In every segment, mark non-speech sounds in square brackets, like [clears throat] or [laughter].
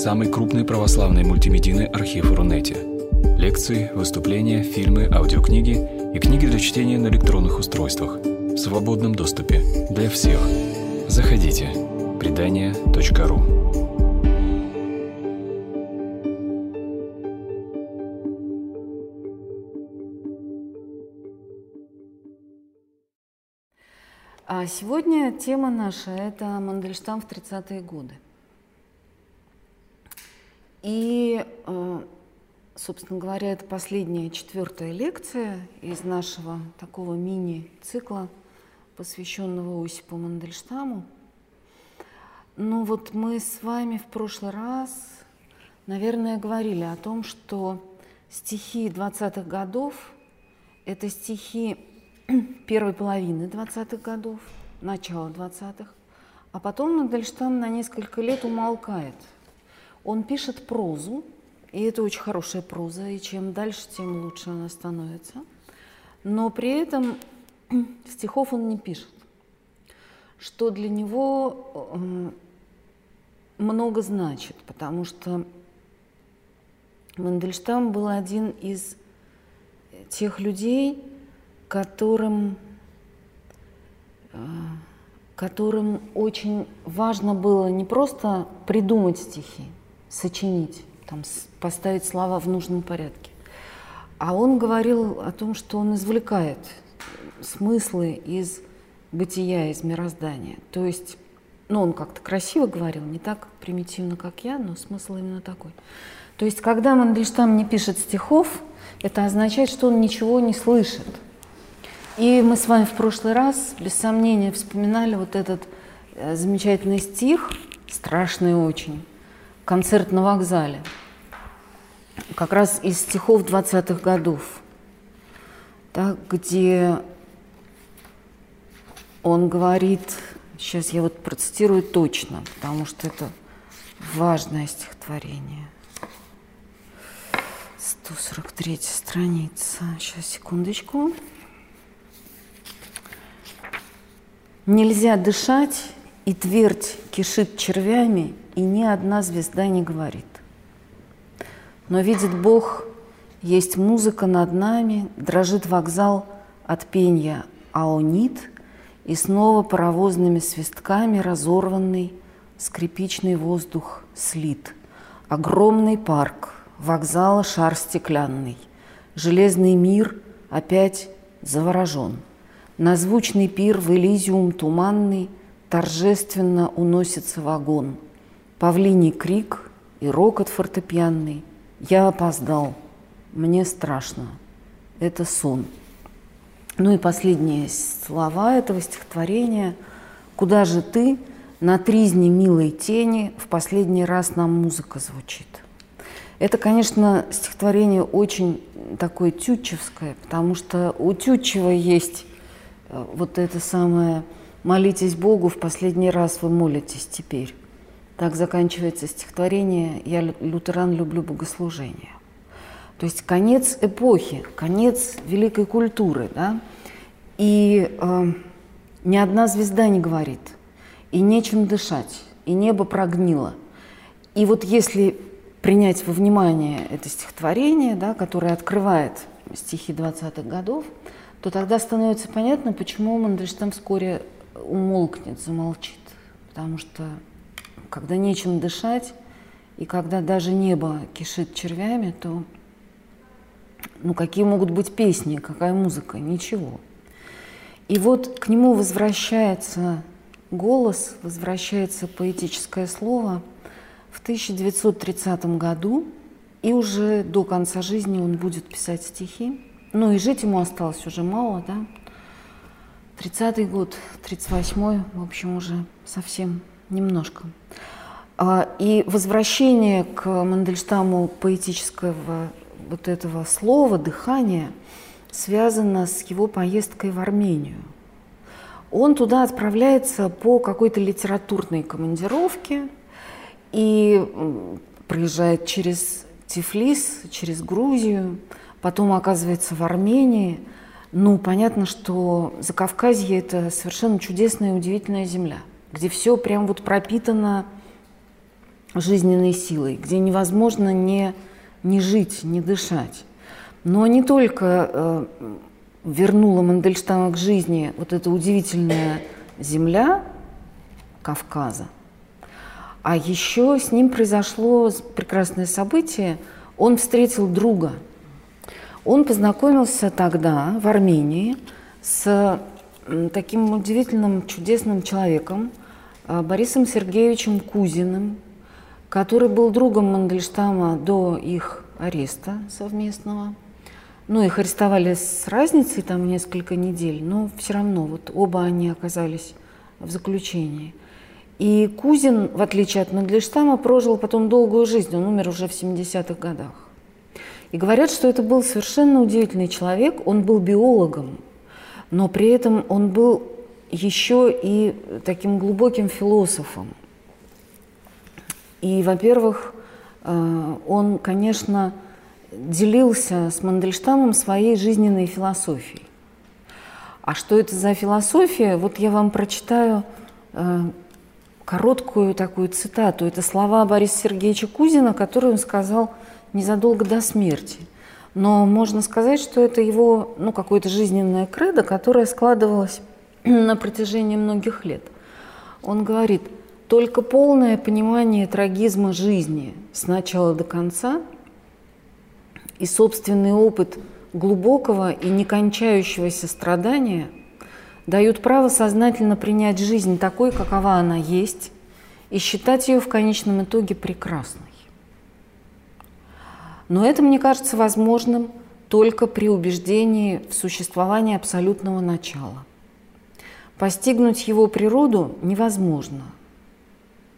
самый крупный православный мультимедийный архив Рунете. Лекции, выступления, фильмы, аудиокниги и книги для чтения на электронных устройствах в свободном доступе для всех. Заходите. Предания.ру А сегодня тема наша – это Мандельштам в 30-е годы. И, э, собственно говоря, это последняя четвертая лекция из нашего такого мини-цикла, посвященного Осипу Мандельштаму. Ну вот мы с вами в прошлый раз, наверное, говорили о том, что стихи 20-х годов – это стихи [clears throat] первой половины 20-х годов, начала 20-х, а потом Мандельштам на несколько лет умолкает. Он пишет прозу, и это очень хорошая проза, и чем дальше, тем лучше она становится. Но при этом [clears throat] стихов он не пишет, что для него много значит, потому что Мандельштам был один из тех людей, которым, э, которым очень важно было не просто придумать стихи, сочинить, там, поставить слова в нужном порядке, а он говорил о том, что он извлекает смыслы из бытия, из мироздания. То есть, ну, он как-то красиво говорил, не так примитивно, как я, но смысл именно такой. То есть, когда Мандельштам не пишет стихов, это означает, что он ничего не слышит – и мы с вами в прошлый раз, без сомнения, вспоминали вот этот э, замечательный стих, страшный очень, «Концерт на вокзале», как раз из стихов 20-х годов, так, где он говорит, сейчас я вот процитирую точно, потому что это важное стихотворение. 143 страница. Сейчас, секундочку. Нельзя дышать, и твердь кишит червями, и ни одна звезда не говорит. Но видит Бог, есть музыка над нами, дрожит вокзал от пенья аонит, и снова паровозными свистками разорванный скрипичный воздух слит. Огромный парк, вокзала шар стеклянный, железный мир опять заворожен – на звучный пир в Элизиум туманный Торжественно уносится вагон. Павлиний крик и рокот фортепианный. Я опоздал, мне страшно, это сон. Ну и последние слова этого стихотворения. «Куда же ты, на тризне милой тени, в последний раз нам музыка звучит». Это, конечно, стихотворение очень такое тютчевское, потому что у Тютчева есть Э, вот это самое «молитесь Богу, в последний раз вы молитесь теперь». Так заканчивается стихотворение «Я лютеран, люблю богослужение». То есть конец эпохи, конец великой культуры. Да? И э, ни одна звезда не говорит, и нечем дышать, и небо прогнило. И вот если принять во внимание это стихотворение, да, которое открывает стихи 20-х годов, то тогда становится понятно, почему Мандельштам вскоре умолкнет, замолчит. Потому что когда нечем дышать, и когда даже небо кишит червями, то ну, какие могут быть песни, какая музыка? Ничего. И вот к нему возвращается голос, возвращается поэтическое слово в 1930 году, и уже до конца жизни он будет писать стихи. Ну и жить ему осталось уже мало, да. 30-й год, 38-й, в общем, уже совсем немножко. А, и возвращение к Мандельштаму поэтического вот этого слова, дыхания, связано с его поездкой в Армению. Он туда отправляется по какой-то литературной командировке и проезжает через Тифлис, через Грузию, потом оказывается в Армении. Ну, понятно, что Закавказье – это совершенно чудесная и удивительная земля, где все прям вот пропитано жизненной силой, где невозможно не, не жить, не дышать. Но не только э, вернула Мандельштама к жизни вот эта удивительная земля Кавказа, а еще с ним произошло прекрасное событие. Он встретил друга. Он познакомился тогда в Армении с таким удивительным, чудесным человеком, э, Борисом Сергеевичем Кузиным, который был другом Мандельштама до их ареста совместного. Ну, их арестовали с разницей там несколько недель, но все равно вот оба они оказались в заключении. И Кузин, в отличие от Мандельштама, прожил потом долгую жизнь, он умер уже в 70-х годах. И говорят, что это был совершенно удивительный человек, он был биологом, но при этом он был еще и таким глубоким философом. И, во-первых, э, он, конечно, делился с Мандельштамом своей жизненной философией. А что это за философия? Вот я вам прочитаю э, короткую такую цитату. Это слова Бориса Сергеевича Кузина, которые он сказал незадолго до смерти. Но можно сказать, что это его ну, какое-то жизненное кредо, которое складывалось [clears throat] на протяжении многих лет. Он говорит, только полное понимание трагизма жизни с начала до конца и собственный опыт глубокого и некончающегося страдания дают право сознательно принять жизнь такой, какова она есть, и считать ее в конечном итоге прекрасной. Но это, мне кажется, возможным только при убеждении в существовании абсолютного начала. Постигнуть его природу невозможно,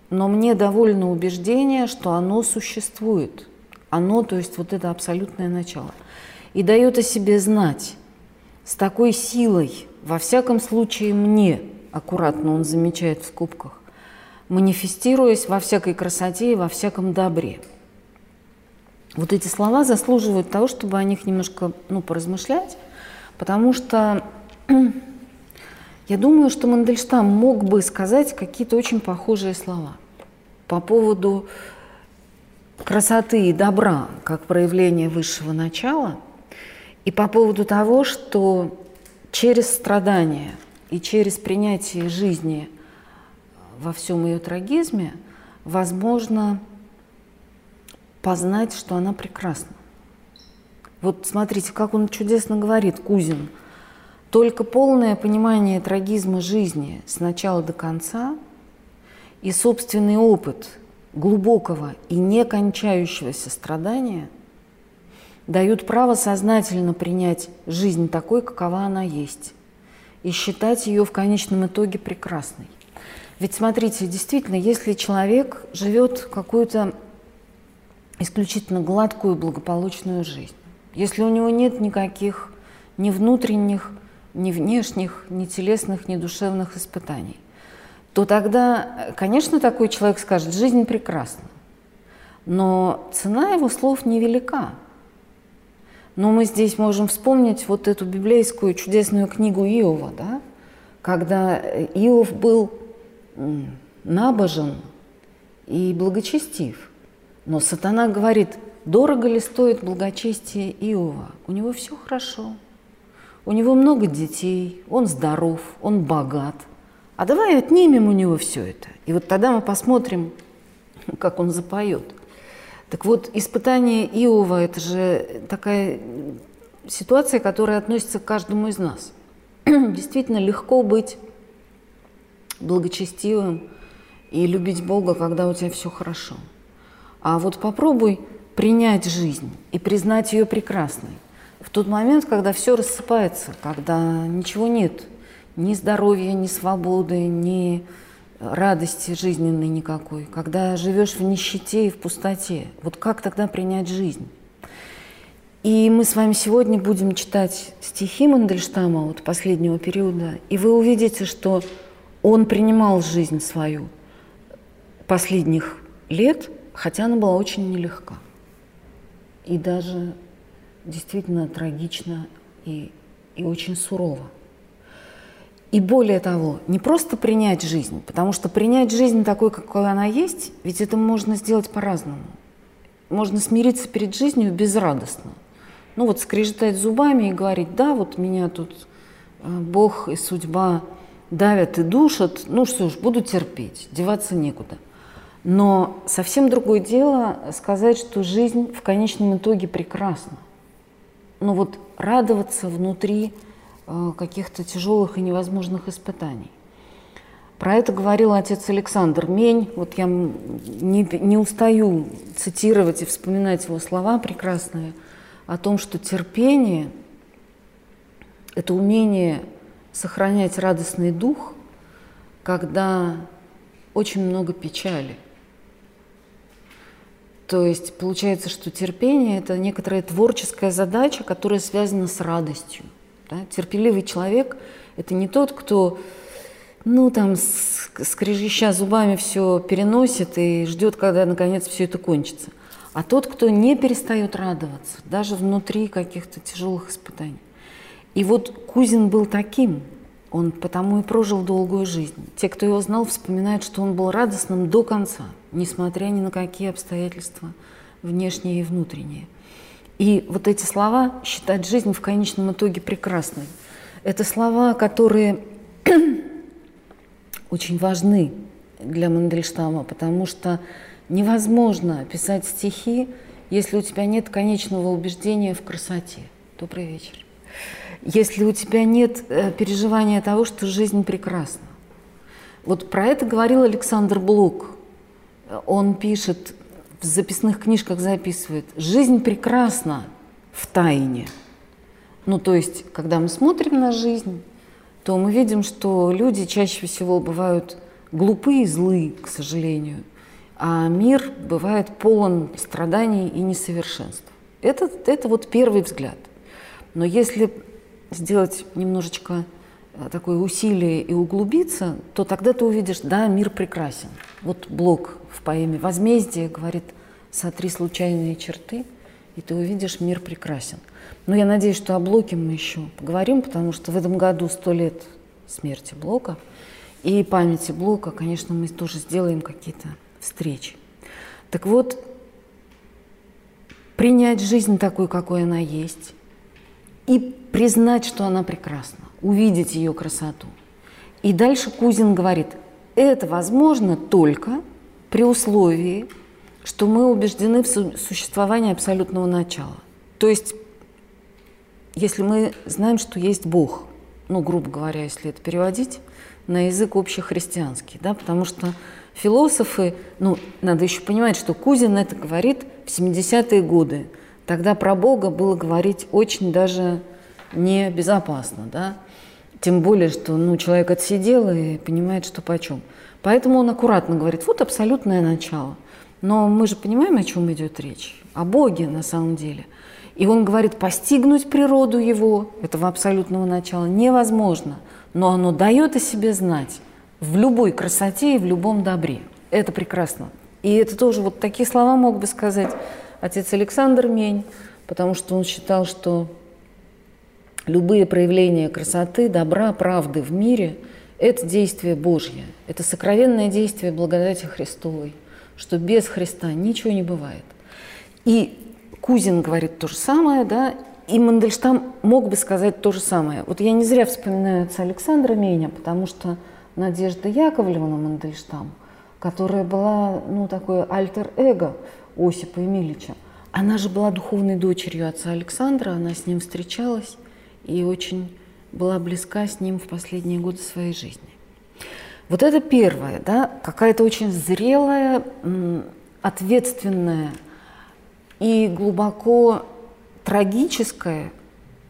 но мне довольно убеждение, что оно существует. Оно, то есть вот это абсолютное начало. И дает о себе знать с такой силой, во всяком случае мне, аккуратно он замечает в скобках, манифестируясь во всякой красоте и во всяком добре – вот эти слова заслуживают того, чтобы о них немножко ну, поразмышлять, потому что [clears throat] я думаю, что Мандельштам мог бы сказать какие-то очень похожие слова по поводу красоты и добра как проявление высшего начала, и по поводу того, что через страдания и через принятие жизни во всем ее трагизме возможно познать, что она прекрасна. Вот смотрите, как он чудесно говорит, Кузин. Только полное понимание трагизма жизни с начала до конца и собственный опыт глубокого и некончающегося страдания дают право сознательно принять жизнь такой, какова она есть, и считать ее в конечном итоге прекрасной. Ведь смотрите, действительно, если человек живет какую-то исключительно гладкую, благополучную жизнь. Если у него нет никаких ни внутренних, ни внешних, ни телесных, ни душевных испытаний, то тогда, конечно, такой человек скажет, жизнь прекрасна, но цена его слов невелика. Но мы здесь можем вспомнить вот эту библейскую чудесную книгу Иова, да? когда Иов был набожен и благочестив – но сатана говорит, дорого ли стоит благочестие Иова? У него все хорошо. У него много детей, он здоров, он богат. А давай отнимем у него все это. И вот тогда мы посмотрим, [laughs] как он запоет. Так вот, испытание Иова – это же такая ситуация, которая относится к каждому из нас. [clears throat] Действительно легко быть благочестивым и любить Бога, когда у тебя все хорошо – а вот попробуй принять жизнь и признать ее прекрасной. В тот момент, когда все рассыпается, когда ничего нет, ни здоровья, ни свободы, ни радости жизненной никакой, когда живешь в нищете и в пустоте, вот как тогда принять жизнь? И мы с вами сегодня будем читать стихи Мандельштама вот последнего периода, и вы увидите, что он принимал жизнь свою последних лет – Хотя она была очень нелегка. И даже действительно трагична и, и очень сурова. И более того, не просто принять жизнь, потому что принять жизнь такой, какой она есть, ведь это можно сделать по-разному. Можно смириться перед жизнью безрадостно. Ну вот скрежетать зубами и говорить, да, вот меня тут э, Бог и судьба давят и душат, ну что ж, буду терпеть, деваться некуда. Но совсем другое дело сказать, что жизнь в конечном итоге прекрасна. Ну вот радоваться внутри Э, каких-то тяжелых и невозможных испытаний. Про это говорил отец Александр Мень. Вот я не, не устаю цитировать и вспоминать его слова прекрасные о том, что терпение – это умение сохранять радостный дух, когда очень много печали. То есть получается, что терпение – это некоторая творческая задача, которая связана с радостью – да? Терпеливый человек – это не тот, кто ну, там, скрежеща зубами все переносит и ждет, когда, наконец, все это кончится. А тот, кто не перестает радоваться, даже внутри каких-то тяжелых испытаний. И вот Кузин был таким, он потому и прожил долгую жизнь. Те, кто его знал, вспоминают, что он был радостным до конца, несмотря ни на какие обстоятельства, внешние и внутренние. И вот эти слова «считать жизнь в конечном итоге прекрасной» – это слова, которые [clears throat] очень важны для Мандельштама, потому что невозможно писать стихи, если у тебя нет конечного убеждения в красоте. Добрый вечер. Если у тебя нет э, переживания того, что жизнь прекрасна. Вот про это говорил Александр Блок. Он пишет в записных книжках записывает, жизнь прекрасна в тайне. Ну, то есть, когда мы смотрим на жизнь, то мы видим, что люди чаще всего бывают глупые и злые, к сожалению, а мир бывает полон страданий и несовершенств. Это, это вот первый взгляд. Но если сделать немножечко такое усилие и углубиться, то тогда ты увидишь, да, мир прекрасен. Вот Блок в поэме «Возмездие» говорит «Сотри случайные черты, и ты увидишь, мир прекрасен». Но я надеюсь, что о Блоке мы еще поговорим, потому что в этом году сто лет смерти Блока. И памяти Блока, конечно, мы тоже сделаем какие-то встречи. Так вот, принять жизнь такой, какой она есть, и признать, что она прекрасна, увидеть ее красоту. И дальше Кузин говорит, это возможно только при условии, что мы убеждены в существовании абсолютного начала. То есть, если мы знаем, что есть Бог, ну, грубо говоря, если это переводить на язык общехристианский, да, потому что философы, ну, надо еще понимать, что Кузин это говорит в 70-е годы. Тогда про Бога было говорить очень даже небезопасно, да, тем более, что ну, человек отсидел и понимает, что почем. Поэтому он аккуратно говорит, вот абсолютное начало. Но мы же понимаем, о чем идет речь. О Боге на самом деле. И он говорит, постигнуть природу его, этого абсолютного начала, невозможно. Но оно дает о себе знать в любой красоте и в любом добре. Это прекрасно. И это тоже вот такие слова мог бы сказать отец Александр Мень, потому что он считал, что любые проявления красоты, добра, правды в мире – это действие Божье, это сокровенное действие благодати Христовой, что без Христа ничего не бывает. И Кузин говорит то же самое, да, и Мандельштам мог бы сказать то же самое. Вот я не зря вспоминаю отца Александра Меня, потому что Надежда Яковлевна Мандельштам, которая была, ну, такое альтер-эго Осипа Емельича, она же была духовной дочерью отца Александра, она с ним встречалась и очень была близка с ним в последние годы своей жизни. Вот это первое, да, какая-то очень зрелая, ответственная и глубоко трагическая,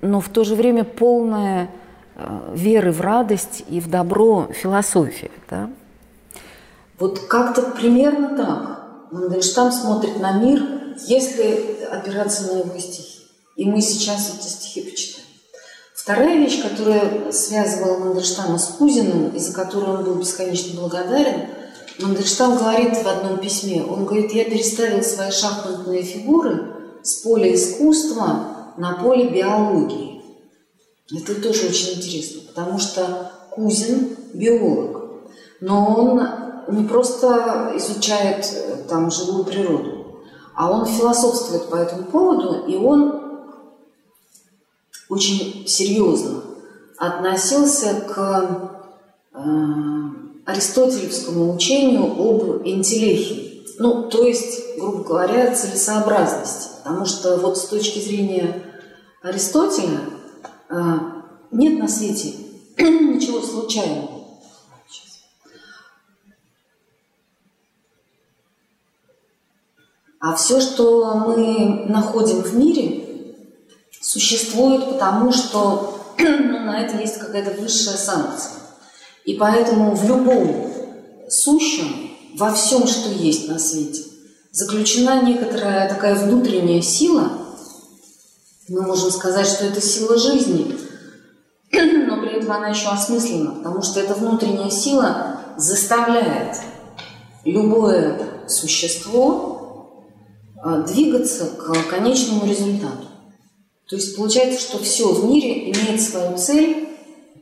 но в то же время полная э, веры в радость и в добро философия. Да? Вот как-то примерно так Мандельштам смотрит на мир, если опираться на его стихи. И мы сейчас эти стихи почитаем. Вторая вещь, которая связывала Мандельштама с Кузиным, и за которую он был бесконечно благодарен, Мандельштам говорит в одном письме, он говорит, я переставил свои шахматные фигуры с поля искусства на поле биологии. Это тоже очень интересно, потому что Кузин биолог, но он не просто изучает э, там живую природу, а он философствует по этому поводу, и он очень серьезно относился к э, аристотелевскому учению об интеллехии. Ну, то есть, грубо говоря, целесообразности. Потому что вот с точки зрения Аристотеля э, нет на свете [clears throat] ничего случайного. А все, что мы находим в мире, существует потому, что [clears throat] ну, на это есть какая-то высшая санкция. И поэтому в любом сущем, во всем, что есть на свете, заключена некоторая такая внутренняя сила. Мы можем сказать, что это сила жизни, [clears throat] но при этом она еще осмыслена, потому что эта внутренняя сила заставляет любое существо а, двигаться к конечному результату. То есть получается, что все в мире имеет свою цель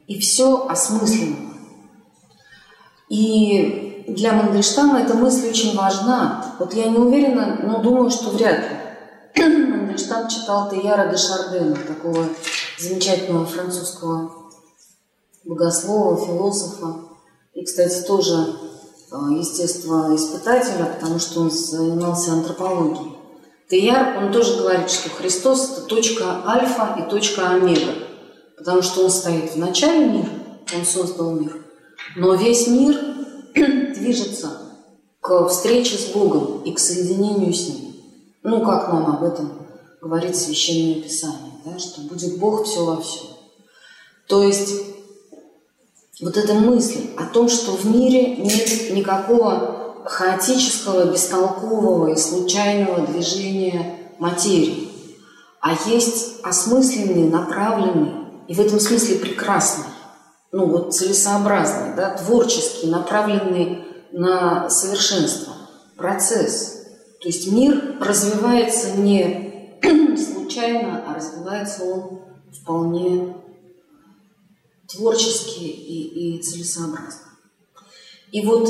и все осмысленно. И для Мандельштама эта мысль очень важна. Вот я не уверена, но думаю, что вряд ли. [clears throat] Мандельштам читал Теяра де Шардена, такого замечательного французского богослова, философа. И, кстати, тоже а, естествоиспытателя, потому что он занимался антропологией. Теяр, он тоже говорит, что Христос – это точка альфа и точка омега, потому что он стоит в начале мира, он создал мир – но весь мир [clears throat] движется к встрече с Богом и к соединению с Ним. Ну, как нам об этом говорит Священное Писание, да, что будет Бог все во всем. То есть вот эта мысль о том, что в мире нет никакого хаотического, бестолкового и случайного движения материи, а есть осмысленный, направленный и в этом смысле прекрасный ну вот целесообразный, да, творческий, направленный на совершенство, процесс. То есть мир развивается не [clears throat] случайно, а развивается он вполне творчески и, и целесообразно. И вот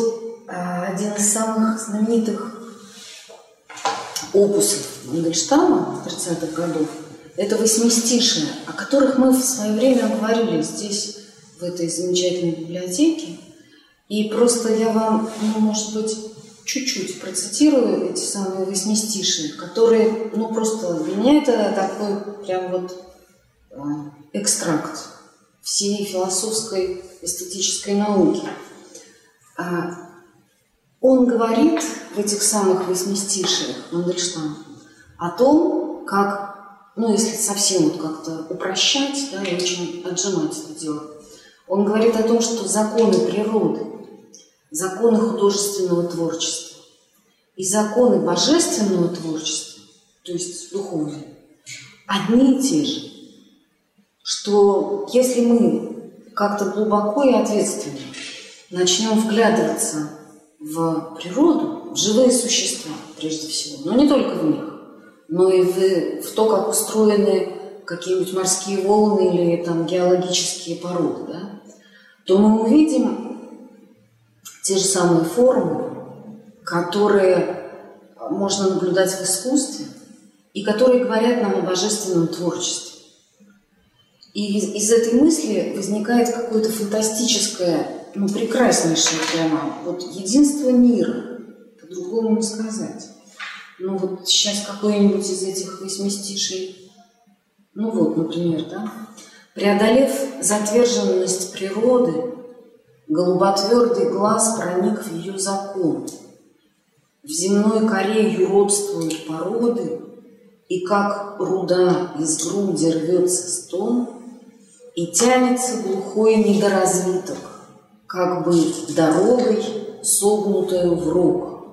один из самых знаменитых опусов Мандельштама 30-х годов – это восьмистишие, о которых мы в свое время говорили здесь в этой замечательной библиотеке. И просто я вам, ну, может быть, чуть-чуть процитирую эти самые восьмистишие, которые, ну, просто для меня это такой прям вот а, экстракт всей философской эстетической науки. Он говорит в этих самых восьмистишиях Мандельштам о том, как, ну, если совсем вот как-то упрощать, да, и очень отжимать это дело, он говорит о том, что законы природы, законы художественного творчества и законы божественного творчества, то есть духовные, одни и те же. Что если мы как-то глубоко и ответственно начнем вглядываться в природу, в живые существа, прежде всего, но не только в них, но и в, в то, как устроены какие-нибудь морские волны или там геологические породы, да, то мы увидим те же самые формы, которые можно наблюдать в искусстве и которые говорят нам о божественном творчестве. И из, из этой мысли возникает какое-то фантастическое, ну, прекраснейшее прямо, вот единство мира, по-другому сказать. Ну, вот сейчас какой-нибудь из этих восьмистишей, ну вот, например, да, Преодолев затверженность природы, голуботвердый глаз проник в ее закон. В земной коре юродствуют породы, и как руда из груди рвется стон, и тянется глухой недоразвиток, как бы дорогой, согнутую в рог,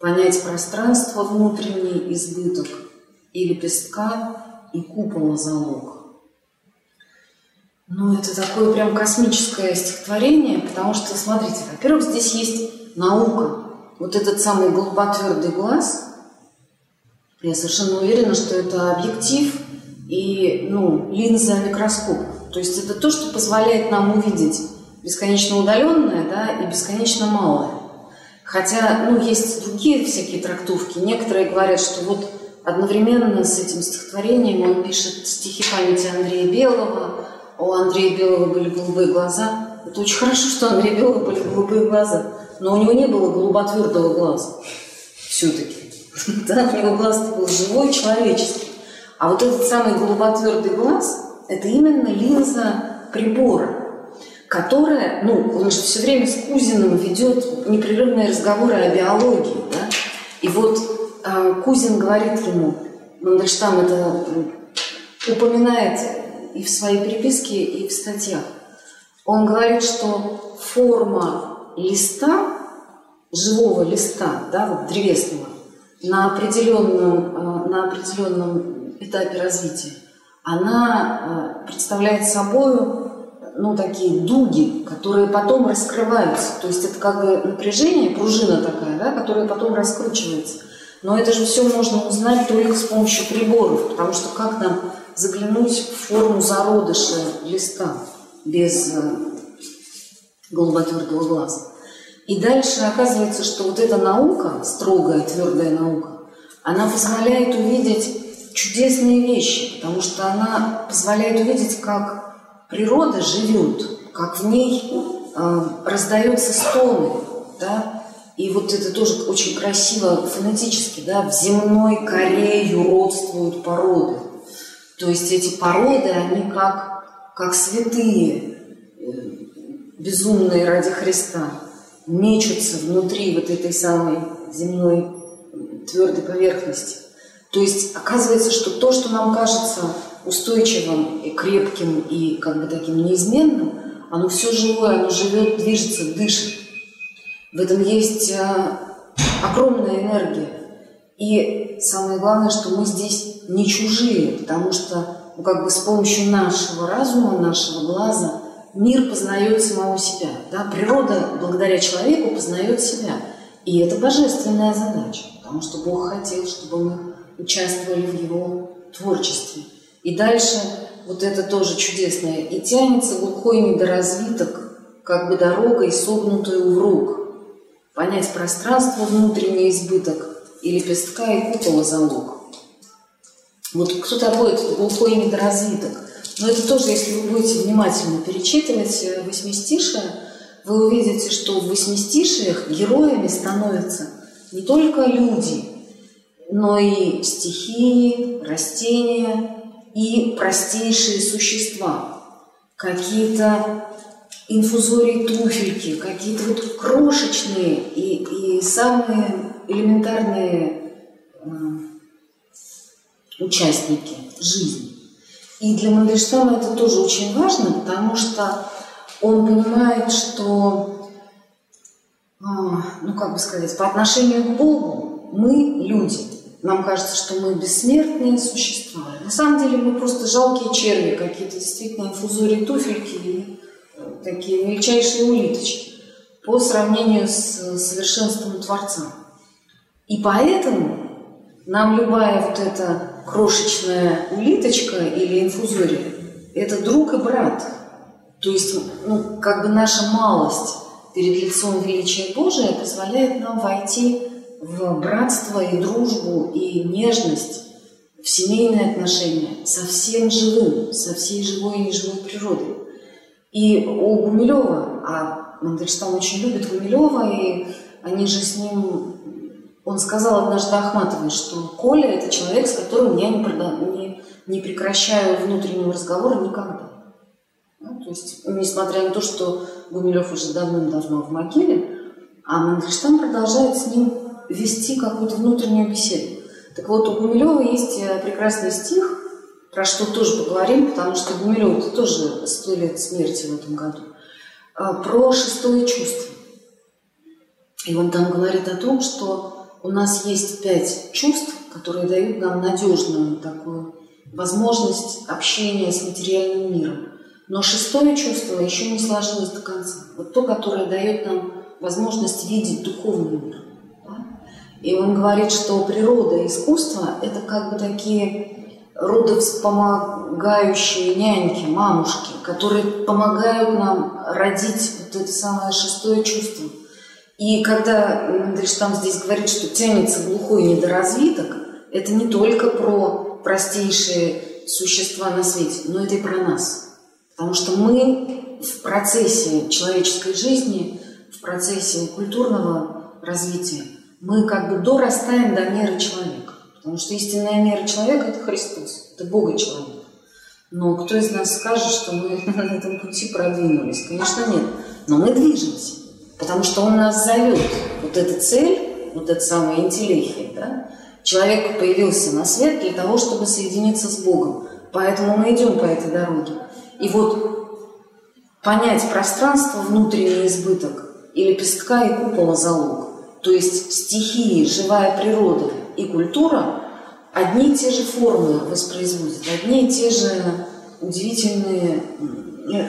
понять пространство внутренний избыток и лепестка и купола залог. Ну, это такое прям космическое стихотворение, потому что, смотрите, во-первых, здесь есть наука. Вот этот самый голуботвердый глаз, я совершенно уверена, что это объектив и ну, линза микроскоп. То есть это то, что позволяет нам увидеть бесконечно удаленное, да, и бесконечно малое. Хотя, ну, есть другие всякие трактовки. Некоторые говорят, что вот одновременно с этим стихотворением он пишет стихи памяти Андрея Белого. У Андрея Белого были голубые глаза. Это очень хорошо, что у Андрея Белого были голубые глаза, но у него не было голуботвердого глаза все-таки. [laughs] Да, у него глаз был живой, человеческий. А вот этот самый голуботвердый глаз – это именно линза прибора которая, ну, он же все время с Кузиным ведет непрерывные разговоры о биологии, да, и вот э, Кузин говорит ему, Мандельштам это упоминает и в своей переписке, и в статьях, он говорит, что форма листа, живого листа, да, вот древесного, на определенном, э, на определенном этапе развития, она э, представляет собой ну, такие дуги, которые потом раскрываются. То есть это как бы напряжение, пружина такая, да, которая потом раскручивается. Но это же все можно узнать только с помощью приборов, потому что как нам заглянуть в форму зародыша листа без э, голуботвердого глаза. И дальше оказывается, что вот эта наука, строгая, твердая наука, она позволяет увидеть чудесные вещи, потому что она позволяет увидеть, как природа живет, как в ней э, раздаются стоны, да, и вот это тоже очень красиво фонетически, да, в земной коре юродствуют породы. То есть эти породы, они как, как святые, э, безумные ради Христа, мечутся внутри вот этой самой земной твердой поверхности. То есть оказывается, что то, что нам кажется устойчивым и крепким и как бы таким неизменным, оно все живое, оно живет, движется, дышит. В этом есть а, огромная энергия. И самое главное, что мы здесь не чужие, потому что ну, как бы с помощью нашего разума, нашего глаза мир познает самого себя. Да? Природа благодаря человеку познает себя. И это божественная задача, потому что Бог хотел, чтобы мы участвовали в Его творчестве. И дальше вот это тоже чудесное. И тянется глухой недоразвиток, как бы дорогой, согнутую в рук. Понять пространство, внутренний избыток и лепестка и купола залог. Вот кто такой этот глухой недоразвиток? Но это тоже, если вы будете внимательно перечитывать э, восьмистишие, вы увидите, что в восьмистишиях героями становятся не только люди, но и стихии, растения, и простейшие существа, какие-то инфузории туфельки, какие-то вот крошечные и, и самые элементарные э, участники жизни. И для Мандельштама это тоже очень важно, потому что он понимает, что, э, ну как бы сказать, по отношению к Богу мы люди – нам кажется, что мы бессмертные существа. На самом деле мы просто жалкие черви, какие-то действительно инфузории туфельки и такие мельчайшие улиточки по сравнению с совершенством Творца. И поэтому нам любая вот эта крошечная улиточка или инфузория – это друг и брат. То есть, ну, как бы наша малость перед лицом величия Божия позволяет нам войти в братство и дружбу и нежность, в семейные отношения со всем живым, со всей живой и неживой природой. И у Гумилева, а Мандельштам очень любит Гумилева, и они же с ним... Он сказал однажды Ахматовой, что Коля – это человек, с которым я не, не, не прекращаю внутреннего разговора никогда. Ну, то есть, несмотря на то, что Гумилев уже давным-давно в могиле, а Мандельштам продолжает с ним вести какую-то внутреннюю беседу. Так вот, у Гумилева есть э, прекрасный стих, про что тоже поговорим, потому что Гумилеву это тоже сто лет смерти в этом году, а, про шестое чувство. И он там говорит о том, что у нас есть пять чувств, которые дают нам надежную такую возможность общения с материальным миром. Но шестое чувство еще не сложилось до конца. Вот то, которое дает нам возможность видеть духовный мир. И он говорит, что природа и искусство – это как бы такие родовспомогающие няньки, мамушки, которые помогают нам родить вот это самое шестое чувство. И когда Мандельштам здесь говорит, что тянется глухой недоразвиток, это не только про простейшие существа на свете, но это и про нас. Потому что мы в процессе человеческой жизни, в процессе культурного развития, мы как бы дорастаем до меры человека. Потому что истинная мера человека – это Христос, это Бога человек. Но кто из нас скажет, что мы [laughs] на этом пути продвинулись? Конечно, нет. Но мы движемся, потому что Он нас зовет. Вот эта цель, вот эта самая интеллихия, да? Человек появился на свет для того, чтобы соединиться с Богом. Поэтому мы идем по этой дороге. И вот понять пространство, внутренний избыток и лепестка и купола залог, то есть стихии, живая природа и культура одни и те же формы воспроизводят, одни и те же удивительные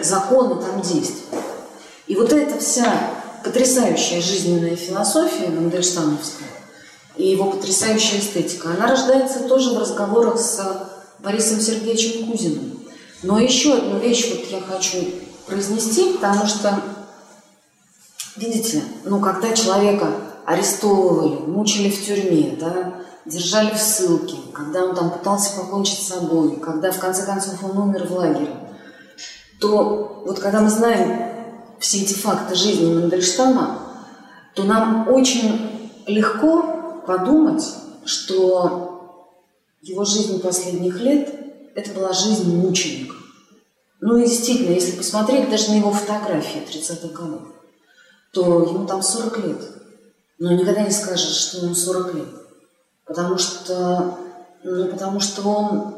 законы там действуют. И вот эта вся потрясающая жизненная философия Мандельштамовская и его потрясающая эстетика, она рождается тоже в разговорах с Борисом Сергеевичем Кузиным. Но еще одну вещь вот я хочу произнести, потому что, видите, ну, когда человека арестовывали, мучили в тюрьме, да, держали в ссылке, когда он там пытался покончить с собой, когда в конце концов он умер в лагере, то вот когда мы знаем все эти факты жизни Мандельштама, то нам очень легко подумать, что его жизнь последних лет – это была жизнь мученика. Ну и действительно, если посмотреть даже на его фотографии 30-х годов, то ему там 40 лет. Но никогда не скажешь, что ему 40 лет. Потому что, ну, потому что он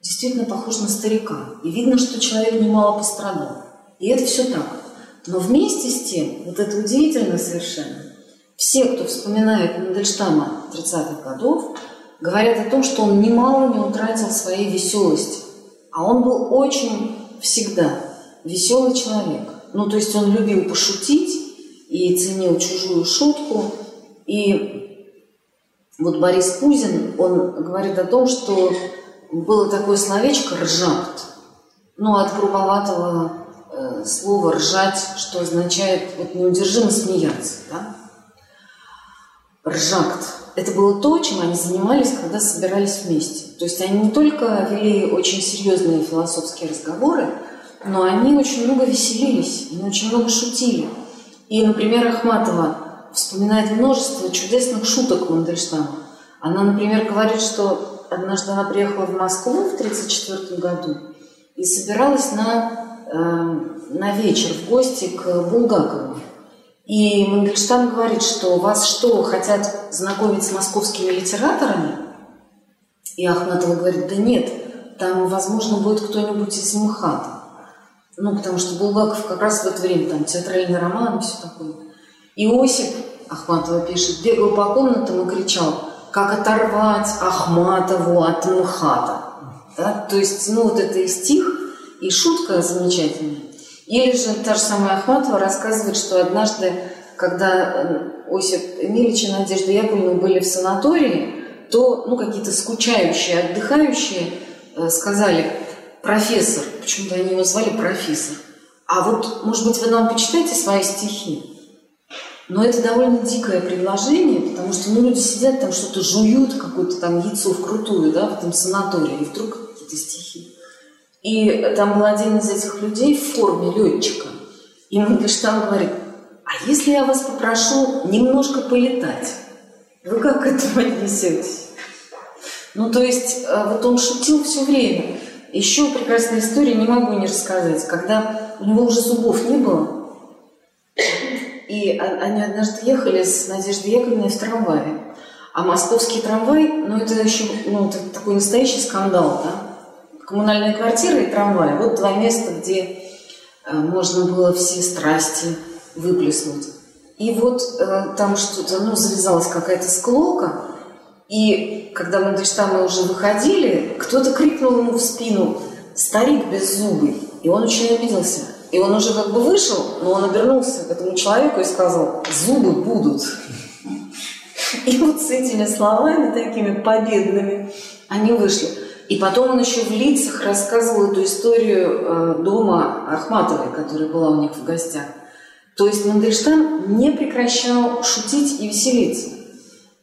действительно похож на старика. И видно, что человек немало пострадал. И это все так. Но вместе с тем, вот это удивительно совершенно, все, кто вспоминает Мандельштама 30-х годов, говорят о том, что он немало не утратил своей веселости. А он был очень всегда веселый человек. Ну, то есть он любил пошутить и ценил чужую шутку. И вот Борис Кузин, он говорит о том, что было такое словечко «ржакт», ну, от грубоватого э, слова «ржать», что означает вот неудержимо смеяться, да? Ржакт. Это было то, чем они занимались, когда собирались вместе. То есть они не только вели очень серьезные философские разговоры, но они очень много веселились, они очень много шутили. И, например, Ахматова вспоминает множество чудесных шуток Мандельштама. Она, например, говорит, что однажды она приехала в Москву в 1934 году и собиралась на, э, на вечер в гости к Булгакову. И Мандельштам говорит, что вас что, хотят знакомить с московскими литераторами? И Ахматова говорит, да нет, там, возможно, будет кто-нибудь из МХАТа. Ну, потому что Булгаков как раз в это время, там, театральный роман и все такое. Иосип, Ахматова пишет, бегал по комнатам и кричал, как оторвать Ахматову от МХАТа. Да? То есть, ну, вот это и стих, и шутка замечательная. Или же та же самая Ахматова рассказывает, что однажды, когда Осип Эмильевич и Надежда Яковлевна были в санатории, то ну, какие-то скучающие, отдыхающие э, сказали, профессор, почему-то они его звали профессор, а вот, может быть, вы нам почитаете свои стихи? Но это довольно дикое предложение, потому что ну, люди сидят там, что-то жуют, какое-то там яйцо вкрутую, да, в этом санатории, и вдруг какие-то стихи. И там был один из этих людей в форме летчика. И Мандельштам говорит, а если я вас попрошу немножко полетать, вы как к этому отнесетесь? Ну, то есть, э, вот он шутил все время. Еще прекрасная история, не могу не рассказать. Когда у него уже зубов не было, и они однажды ехали с Надеждой Яковлевной в трамвае. А московский трамвай, ну, это еще ну, это такой настоящий скандал, да? коммунальная квартира и трамвай. Вот два места, где э, можно было все страсти выплеснуть. И вот э, там что-то, ну, завязалась какая-то склока, и когда Мандельштамы уже выходили, кто-то крикнул ему в спину «Старик беззубый!» И он очень обиделся. И он уже как бы вышел, но он обернулся к этому человеку и сказал «Зубы будут!» И вот с этими словами такими победными Они вышли. И потом он еще в лицах рассказывал эту историю э, дома Ахматовой, которая была у них в гостях. То есть Мандельштам не прекращал шутить и веселиться.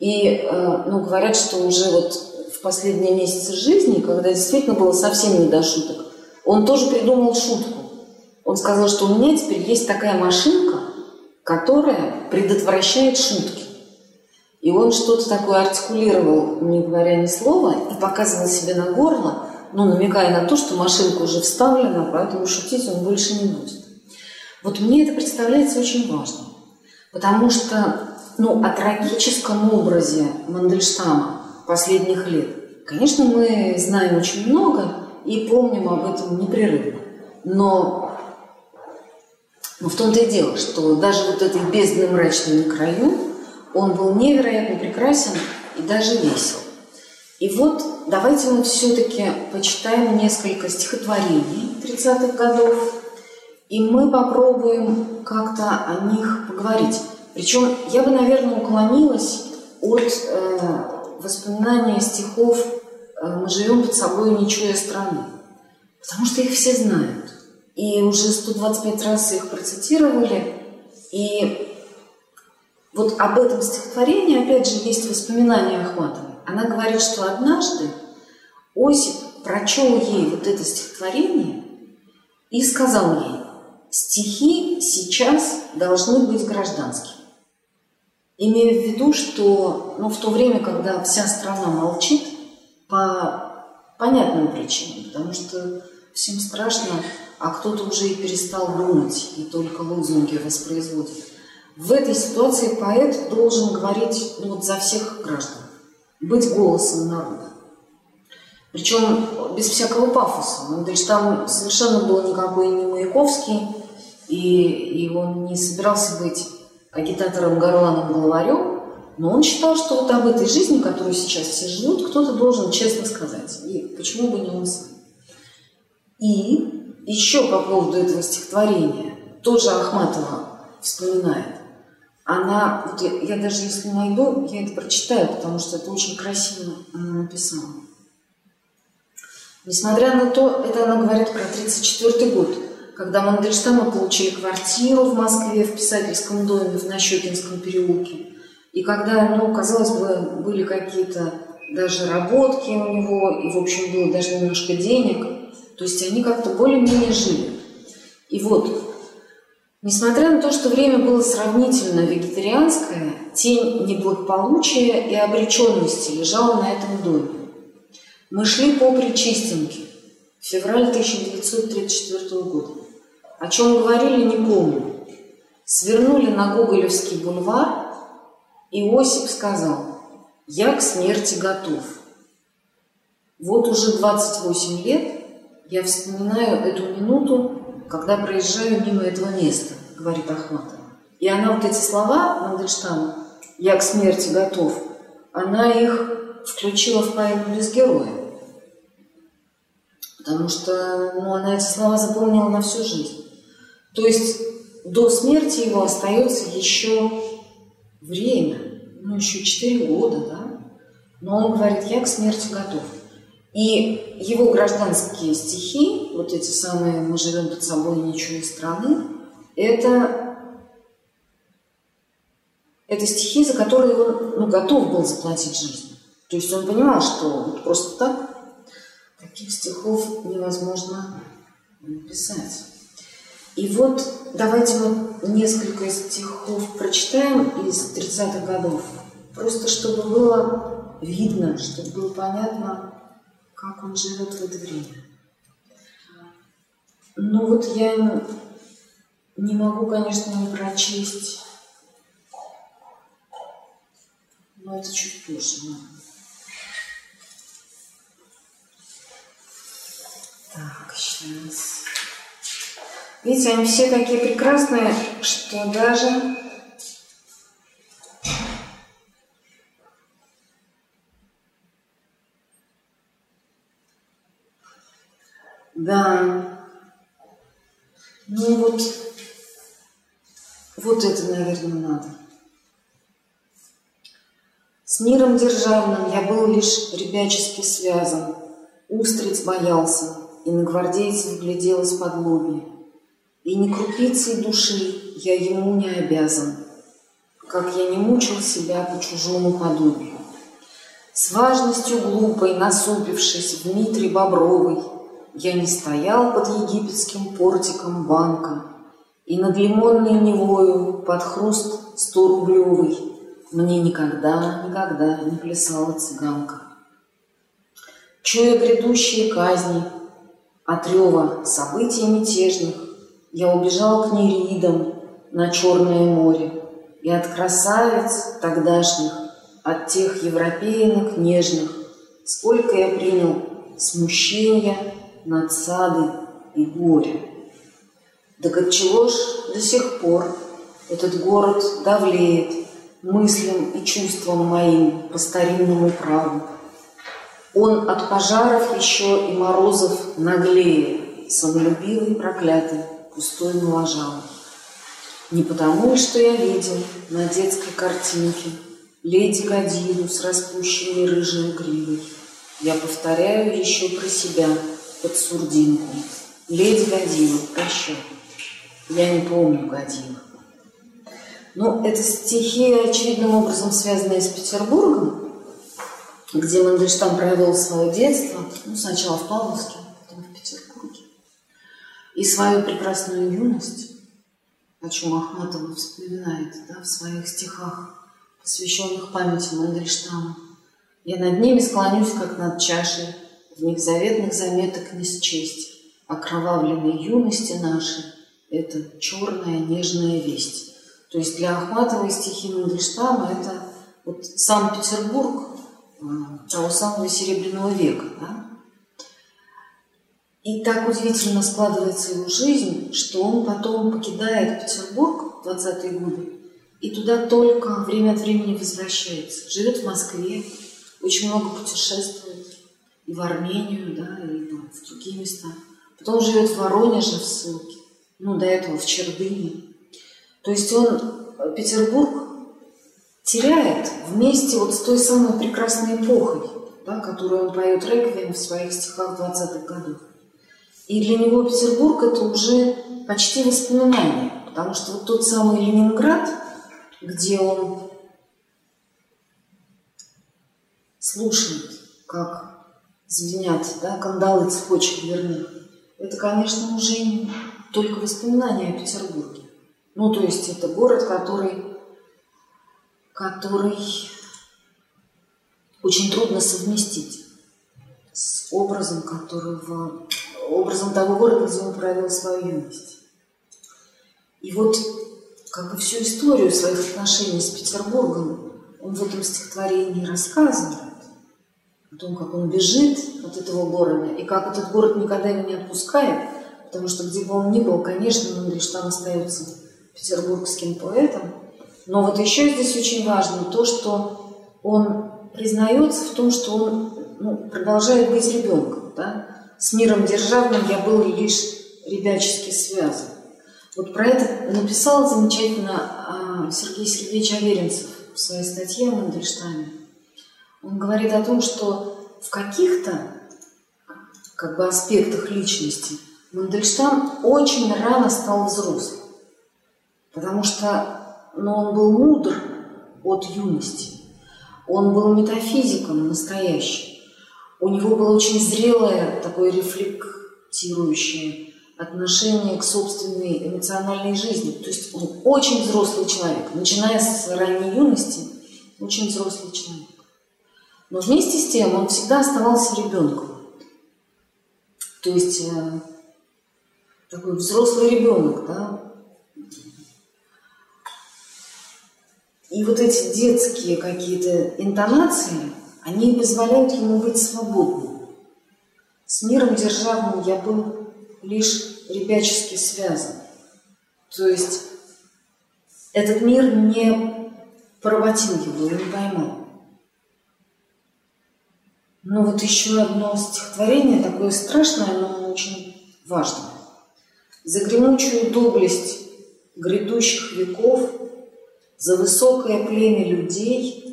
И э, ну, говорят, что уже вот в последние месяцы жизни, когда действительно было совсем не до шуток, он тоже придумал шутку. Он сказал, что у меня теперь есть такая машинка, которая предотвращает шутки. И он что-то такое артикулировал, не говоря ни слова, и показывал себе на горло, ну, намекая на то, что машинка уже вставлена, поэтому шутить он больше не будет. Вот мне это представляется очень важно, потому что ну, о трагическом образе Мандельштама последних лет, конечно, мы знаем очень много и помним об этом непрерывно. Но, но в том-то и дело, что даже вот этой бездны мрачной на краю он был невероятно прекрасен и даже весел. И вот давайте мы все-таки почитаем несколько стихотворений 30-х годов, и мы попробуем как-то о них поговорить. Причем я бы, наверное, уклонилась от э, воспоминания стихов э, «Мы живем под собой, не чуя страны», потому что их все знают. И уже 125 раз их процитировали, и вот об этом стихотворении, опять же, есть воспоминания Ахматовой. Она говорит, что однажды Осип прочел ей вот это стихотворение и сказал ей, стихи сейчас должны быть гражданскими. Имея в виду, что ну, в то время, когда вся страна молчит, по понятным причинам, потому что всем страшно, а кто-то уже и перестал думать, и только лозунги воспроизводит. В этой ситуации поэт должен говорить ну, вот за всех граждан, быть голосом народа. Причем без всякого пафоса. Ну, то есть там совершенно был никакой не Маяковский, и, и он не собирался быть агитатором горланом главарем, но он считал, что вот об этой жизни, которую сейчас все живут, кто-то должен честно сказать. И почему бы не он сам? И еще по поводу этого стихотворения, тоже Ахматова вспоминает она, вот я, я даже если найду, я это прочитаю, потому что это очень красиво она написала. Несмотря на то, это она говорит про 1934 год, когда Мандельштама получили квартиру в Москве в писательском доме в Нащекинском переулке. И когда, ну, казалось бы, были какие-то даже работки у него, и, в общем, было даже немножко денег, то есть они как-то более-менее жили. И вот Несмотря на то, что время было сравнительно вегетарианское, тень неблагополучия и обреченности лежала на этом доме. Мы шли по Причистенке, февраль 1934 года. О чем говорили, не помню. Свернули на Гоголевский бульвар, и Осип сказал, «Я к смерти готов». Вот уже 28 лет я вспоминаю эту минуту когда проезжаю мимо этого места, говорит Ахматова. И она вот эти слова Мандельштама «Я к смерти готов», она их включила в поэму «Без героя». Потому что ну, она эти слова запомнила на всю жизнь. То есть до смерти его остается еще время, ну еще четыре года, да? Но он говорит, я к смерти готов. И его гражданские стихи, вот эти самые «Мы живем под собой ничего страны», это, это стихи, за которые он ну, готов был заплатить жизнь. То есть он понимал, что вот просто так таких стихов невозможно написать. И вот давайте вот несколько стихов прочитаем из 30-х годов, просто чтобы было видно, чтобы было понятно, как он живет в это время. Ну вот я не могу, конечно, не прочесть, но это чуть позже. Но... Так, сейчас. Видите, они все такие прекрасные, что даже Да. Ну вот, вот это, наверное, надо. С миром державным я был лишь ребячески связан, Устриц боялся, и на гвардейцев глядел из-под лоби. И ни крупицей души я ему не обязан, Как я не мучил себя по чужому подобию. С важностью глупой, насупившись, Дмитрий Бобровый, Я не стоял под египетским портиком банка, И над лимонной невою под хруст сто-рублевый Мне никогда, никогда не плясала цыганка. Чуя грядущие казни, от рева событий мятежных, Я убежал к неридам на Черное море, И от красавиц тогдашних от тех европеянок нежных, Сколько я принял смущения, надсады и горя. Так отчего ж до сих пор этот город давлеет мыслям и чувствам моим по старинному праву? Он от пожаров еще и морозов наглее, самолюбивый, проклятый, пустой моложал. Не потому, что я видел на детской картинке – Леди Гадилу с распущенной рыжей гривой. Я повторяю еще про себя под сурдинку. Леди Гадилу, прощай. Я не помню Гадилу. Но это стихи, очевидным образом связанные с Петербургом, где Мандельштам провел свое детство, ну, сначала в Павловске, и свою прекрасную юность, о чем Ахматова вспоминает да, в своих стихах посвященных памяти Мандельштама. Я над ними склонюсь, как над чашей, в них заветных заметок не счесть. Окровавленной юности нашей – это черная нежная весть. То есть для Ахматовой стихи Мандельштама – это вот Санкт-Петербург а, того самого Серебряного века. Да? И так удивительно складывается его жизнь, что он потом покидает Петербург в 20-е годы и туда только время от времени возвращается. Живет в Москве, очень много путешествует и в Армению, да, и там, в другие места. Потом живет в Воронеже, в ссылке, ну, до этого в Чердыне. То есть он э, Петербург теряет вместе вот с той самой прекрасной эпохой, да, которую он поет реквием в своих стихах 20-х годов. И для него Петербург это уже почти воспоминание, потому что вот тот самый Ленинград – где он слушает, как звенят да, кандалы цепочек дверных, это, конечно, уже только воспоминания о Петербурге. Ну, то есть это город, который, который очень трудно совместить с образом, которого, образом того города, где он провел свою юность. И вот как и всю историю своих отношений с Петербургом, он в этом стихотворении рассказывает о том, как он бежит от этого города, и как этот город никогда его не отпускает, потому что где бы он ни был, конечно, Мандельштам остается петербургским поэтом, но вот еще здесь очень важно то, что он признается в том, что он ну, продолжает быть ребенком. Да? С миром державным я был лишь ребячески связан. Вот про это написал замечательно а, Сергей Сергеевич Аверинцев в своей статье о Мандельштаме. Он говорит о том, что в каких-то как бы аспектах личности Мандельштам очень рано стал взрослым, потому что ну, он был мудр от юности, он был метафизиком настоящим, у него было очень зрелое такое рефлектирующее отношение к собственной эмоциональной жизни. То есть он очень взрослый человек, начиная с ранней юности, очень взрослый человек. Но вместе с тем он всегда оставался ребенком. То есть э, такой взрослый ребенок, да. И вот эти детские какие-то интонации, они позволяют ему быть свободным. С миром державным я был лишь ребячески связан. То есть этот мир не поработил его, не поймал. Но вот еще одно стихотворение, такое страшное, но очень важное. За гремучую доблесть грядущих веков, за высокое племя людей,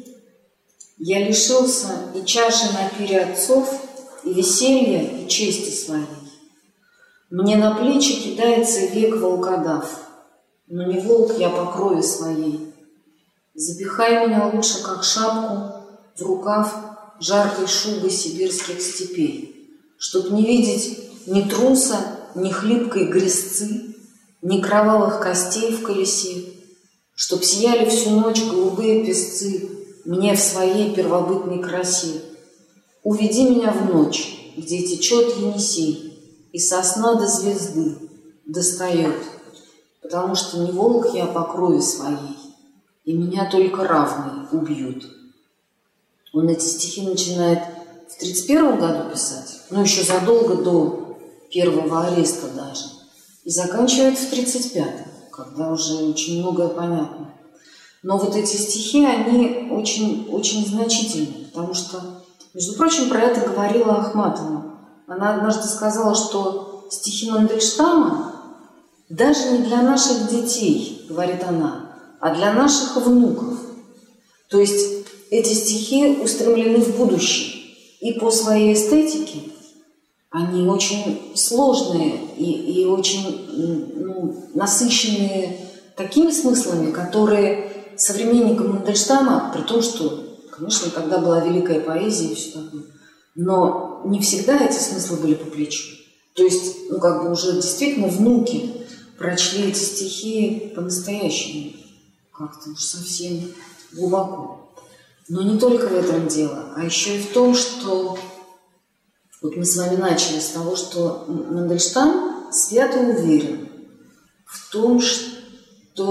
Я лишился и чаши на пире отцов, и веселья, и чести своей. Мне на плечи кидается век волкодав, но не волк я по крови своей. Запихай меня лучше, как шапку, в рукав жаркой шубы сибирских степей, чтоб не видеть ни труса, ни хлипкой грязцы, ни кровавых костей в колесе, чтоб сияли всю ночь голубые песцы мне в своей первобытной красе. Уведи меня в ночь, где течет Енисей, и сосна до звезды достает, потому что не волк я по крови своей, и меня только равные убьют. Он эти стихи начинает в 31 году писать, ну еще задолго до первого ареста даже, и заканчивает в 35-м, когда уже очень многое понятно. Но вот эти стихи, они очень, очень значительны, потому что, между прочим, про это говорила Ахматова. Она однажды сказала, что стихи Мандельштама даже не для наших детей, говорит она, а для наших внуков. То есть эти стихи устремлены в будущее. И по своей эстетике они очень сложные и, и очень ну, насыщенные такими смыслами, которые современникам Мандельштама, при том, что, конечно, тогда была великая поэзия и все такое, но не всегда эти смыслы были по плечу. То есть, ну, как бы уже действительно внуки прочли эти стихи по-настоящему, как-то уж совсем глубоко. Но не только в этом дело, а еще и в том, что вот мы с вами начали с того, что Мандельштам свято уверен в том, что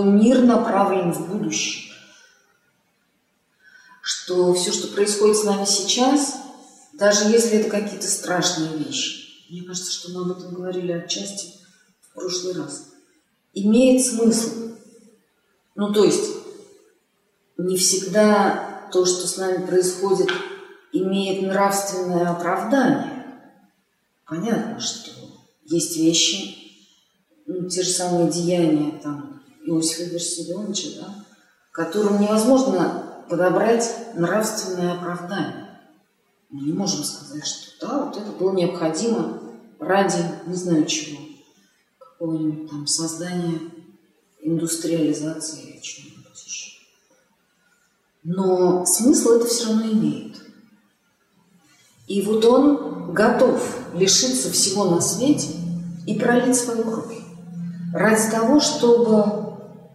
мир направлен в будущее, что все, что происходит с нами сейчас, даже если это какие-то страшные вещи, мне кажется, что мы об этом говорили отчасти в прошлый раз, имеет смысл. Ну, то есть, не всегда то, что с нами происходит, имеет нравственное оправдание. Понятно, что есть вещи, ну, те же самые деяния там, Иосифа Виссарионовича, да, которым невозможно подобрать нравственное оправдание. Мы не можем сказать, что да, вот это было необходимо ради, не знаю чего, какого-нибудь там создания индустриализации или чего но смысл это все равно имеет. И вот он готов лишиться всего на свете и пролить свою кровь ради того, чтобы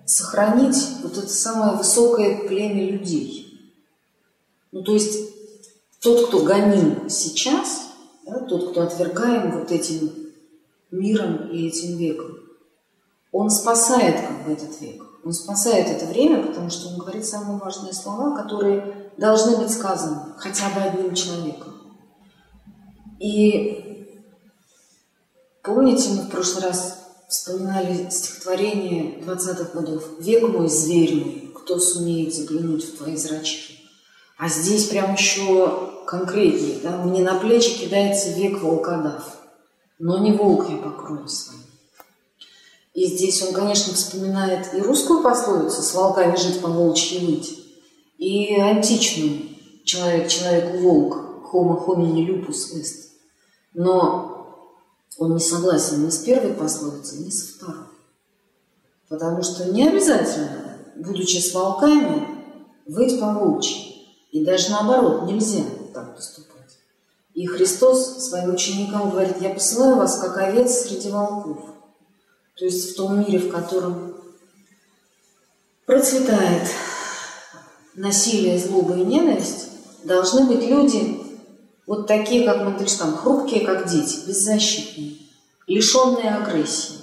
сохранить вот это самое высокое племя людей. Ну, то есть тот, кто гоним сейчас, да, тот, кто отвергаем вот этим миром и этим веком, он спасает как бы этот век. Он спасает это время, потому что он говорит самые важные слова, которые должны быть сказаны хотя бы одним человеком. И помните, мы в прошлый раз вспоминали стихотворение 20-х годов «Век мой, зверь мой, кто сумеет заглянуть в твои зрачки?» А здесь прям еще конкретнее, да? «Мне на плечи кидается век волкодав, но не волк я покрою своим». И здесь он, конечно, вспоминает и русскую пословицу «с волками жить по волчьи выть», и античную «человек человек волк, homo homini lupus est». Но он не согласен ни с первой пословицей, ни со второй. Потому что не обязательно, будучи с волками, выть по волчьи. И даже наоборот, нельзя так поступать. И Христос своим ученикам говорит, я посылаю вас, как овец среди волков. То есть в том мире, в котором процветает насилие, злоба и ненависть, должны быть люди вот такие, как Мандельштам, хрупкие, как дети, беззащитные, лишенные агрессии,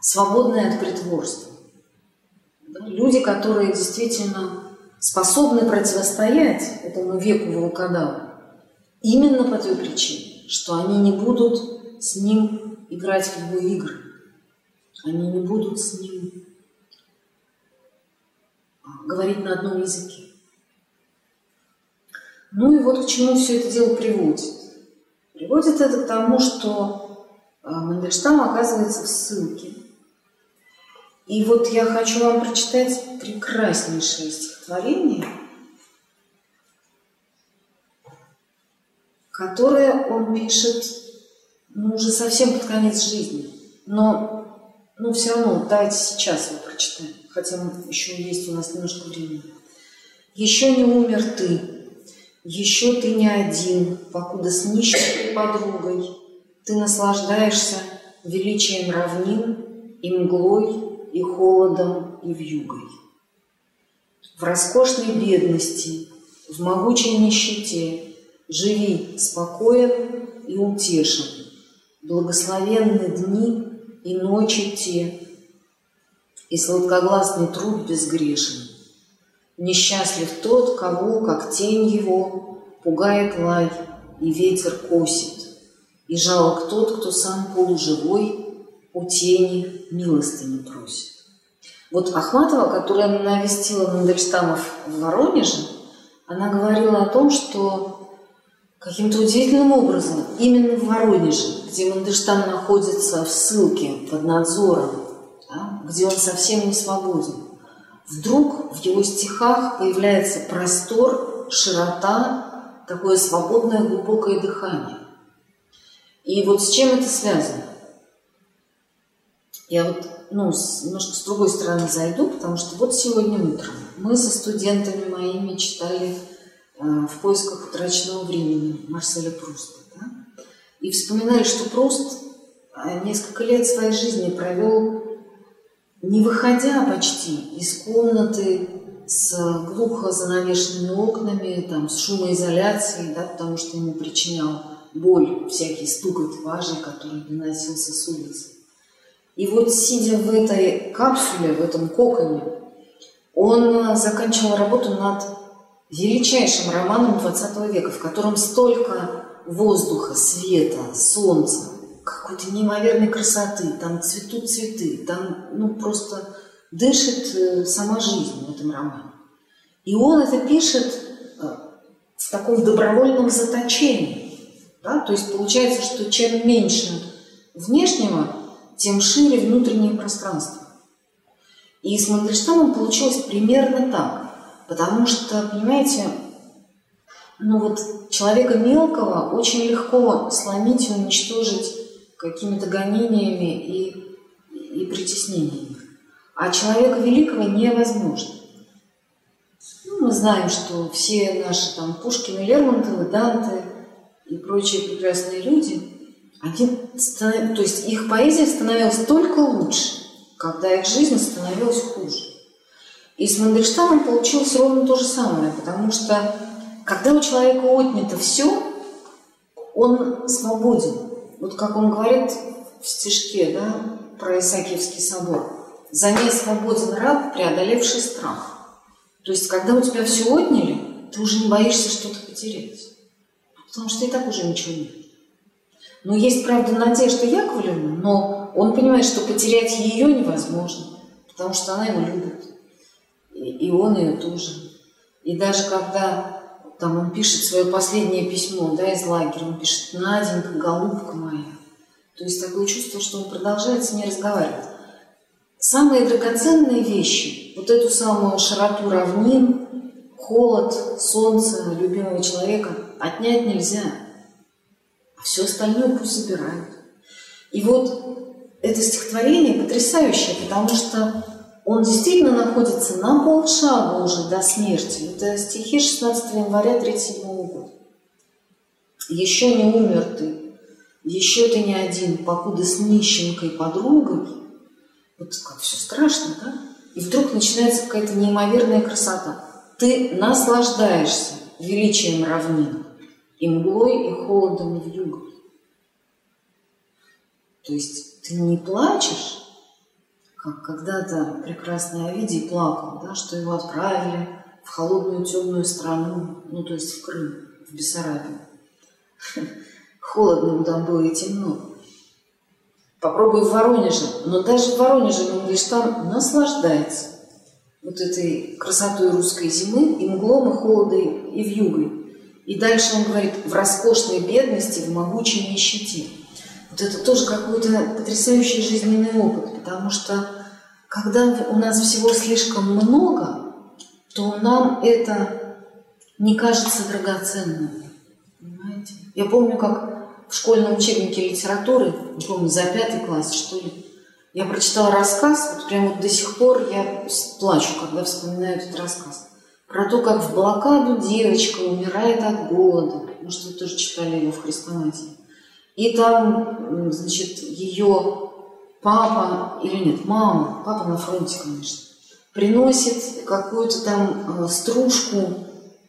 свободные от притворства. Люди, которые действительно способны противостоять этому веку волкодава именно по той причине, что они не будут с ним играть в его игры. Они не будут с ним говорить на одном языке. Ну и вот к чему все это дело приводит. Приводит это к тому, что а, Мандельштам оказывается в ссылке. И вот я хочу вам прочитать прекраснейшее стихотворение, которое он пишет ну, уже совсем под конец жизни. Но ну, все равно давайте сейчас его прочитаем, хотя еще есть у нас немножко времени. «Еще не умер ты, еще ты не один, покуда с нищей подругой ты наслаждаешься величием равнин и мглой, и холодом, и вьюгой. В роскошной бедности, в могучей нищете живи спокоен и утешен. Благословенны дни и ночи те, и сладкогласный труд безгрешен. Несчастлив тот, кого, как тень его, пугает лай и ветер косит, и жалок тот, кто сам полуживой у тени милостыни просит. Вот Ахматова, которая навестила Мандельштамов в Воронеже, она говорила о том, что каким-то удивительным образом именно в Воронеже, где Мандельштам находится в ссылке под надзором, да, где он совсем не свободен, вдруг в его стихах появляется простор, широта, такое свободное глубокое дыхание. И вот с чем это связано? Я вот ну, с, немножко с другой стороны зайду, потому что вот сегодня утром мы со студентами моими читали э, «В поисках утраченного времени» Марселя Пруста. Да? И вспоминали, что Пруст э, несколько лет своей жизни провел не выходя почти из комнаты с глухо занавешенными окнами, там, с шумоизоляцией, да, потому что ему причинял боль всякий стук экипажей, который доносился с улицы. И вот сидя в этой капсуле, в этом коконе, он заканчивал работу над величайшим романом XX века, в котором столько воздуха, света, солнца, какой-то неимоверной красоты, там цветут цветы, там ну, просто дышит э, сама жизнь в этом романе. И он это пишет э, в таком добровольном заточении. Да? То есть получается, что чем меньше внешнего, тем шире внутреннее пространство. И с Мандельштамом получилось примерно так. Потому что, понимаете, ну вот человека мелкого очень легко сломить и уничтожить какими-то гонениями и, и притеснениями. А человека великого невозможно. Ну, мы знаем, что все наши там Пушкины, Лермонтовы, Данте и прочие прекрасные люди, они, то есть их поэзия становилась только лучше, когда их жизнь становилась хуже. И с Мандельштамом получилось ровно то же самое, потому что когда у человека отнято все, он свободен. Вот как он говорит в стишке, да, про Исаакиевский собор. «За ней свободен раб, преодолевший страх». То есть, когда у тебя все отняли, ты уже не боишься что-то потерять. Потому что и так уже ничего нет. Но есть, правда, Надежда Яковлевна, но он понимает, что потерять ее невозможно, потому что она его любит. И, и он ее тоже. И даже когда там он пишет свое последнее письмо, да, из лагеря, он пишет «Наденька, голубка моя». То есть такое чувство, что он продолжает с ней разговаривать. Самые драгоценные вещи, вот эту самую широту равнин, холод, солнце любимого человека отнять нельзя. А все остальное пусть забирают. И вот это стихотворение потрясающее, потому что он действительно находится на полшага уже до смерти. Это стихи 16 января 1937 года. «Еще не умер ты, еще ты не один, покуда с нищенкой подругой». Вот как все страшно, да? И вдруг начинается какая-то неимоверная красота. Ты наслаждаешься величием равнин, и мглой, и холодом, и вьюгой. То есть ты не плачешь, как когда-то прекрасный Овидий плакал, да, что его отправили в холодную темную страну, ну то есть в Крым, в Бессарабию. [laughs] Холодно там было и темно. Попробуй в Воронеже. Но даже в Воронеже Мангельштам наслаждается вот этой красотой русской зимы и мглом, и холодом, и вьюгой. И дальше он говорит, в роскошной бедности, в могучей нищете. Вот это тоже какой-то потрясающий жизненный опыт, потому что когда у нас всего слишком много, то нам это не кажется драгоценным. Понимаете? Я помню, как в школьном учебнике литературы, помню, за пятый класс, что ли, я прочитала рассказ, вот прямо вот до сих пор я плачу, когда вспоминаю этот рассказ. Про то, как в блокаду девочка умирает от голода. Может, вы тоже читали его в хрестоматии. И там, значит, ее папа, или нет, мама, папа на фронте, конечно, приносит какую-то там э, стружку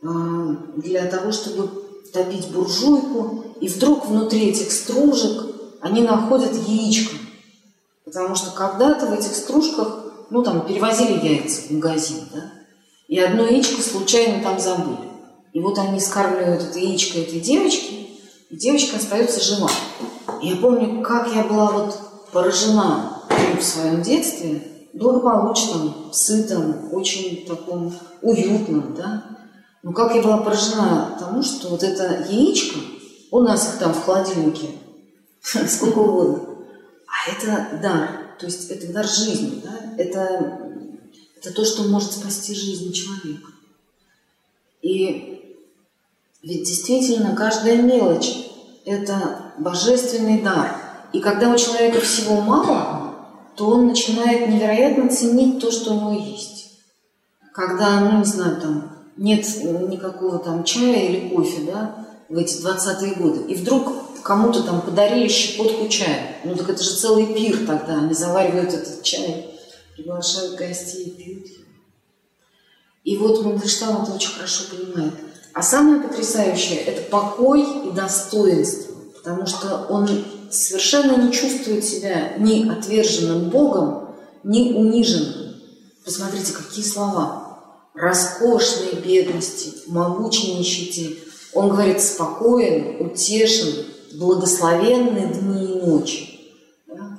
э, для того, чтобы топить буржуйку, и вдруг внутри этих стружек они находят яичко. Потому что когда-то в этих стружках, ну там, перевозили яйца в магазин, да, и одно яичко случайно там забыли. И вот они скармливают это яичко этой девочки, и девочка остается жива. Я помню, как я была вот поражена в своем детстве, благополучном, сытом, очень таком уютном, да. Но как я была поражена тому, что вот это яичко, у нас их там в холодильнике [laughs] сколько угодно, а это дар, то есть это дар жизни, да, это, это то, что может спасти жизнь человека. И ведь действительно каждая мелочь – это божественный дар. И когда у человека всего мало, то он начинает невероятно ценить то, что у него есть. Когда, ну не знаю, там нет никакого там чая или кофе, да, в эти 20-е годы, и вдруг кому-то там подарили щепотку чая. Ну так это же целый пир тогда. Они заваривают этот чай, приглашают гостей пьют. И вот Мандельштам это очень хорошо понимает. А самое потрясающее – это покой и достоинство, потому что он совершенно не чувствует себя ни отверженным Богом, ни униженным. Посмотрите, какие слова. Роскошной бедности, могучей нищете. Он говорит спокоен, утешен, благословенны дни и ночи. Да?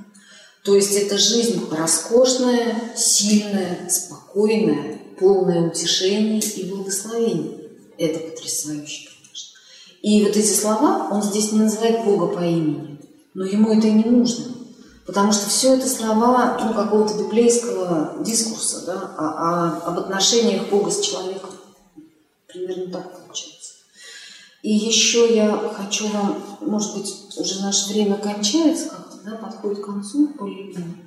То есть это жизнь роскошная, сильная, спокойная, полная утешений и благословений. Это потрясающе, конечно. И вот эти слова, он здесь не называет Бога по имени, но ему это и не нужно. Потому что все это слова ну, какого-то библейского дискурса да, о, о, об отношениях Бога с человеком. Примерно так получается. И еще я хочу вам, может быть, уже наше время кончается как-то, да, подходит к концу более-менее.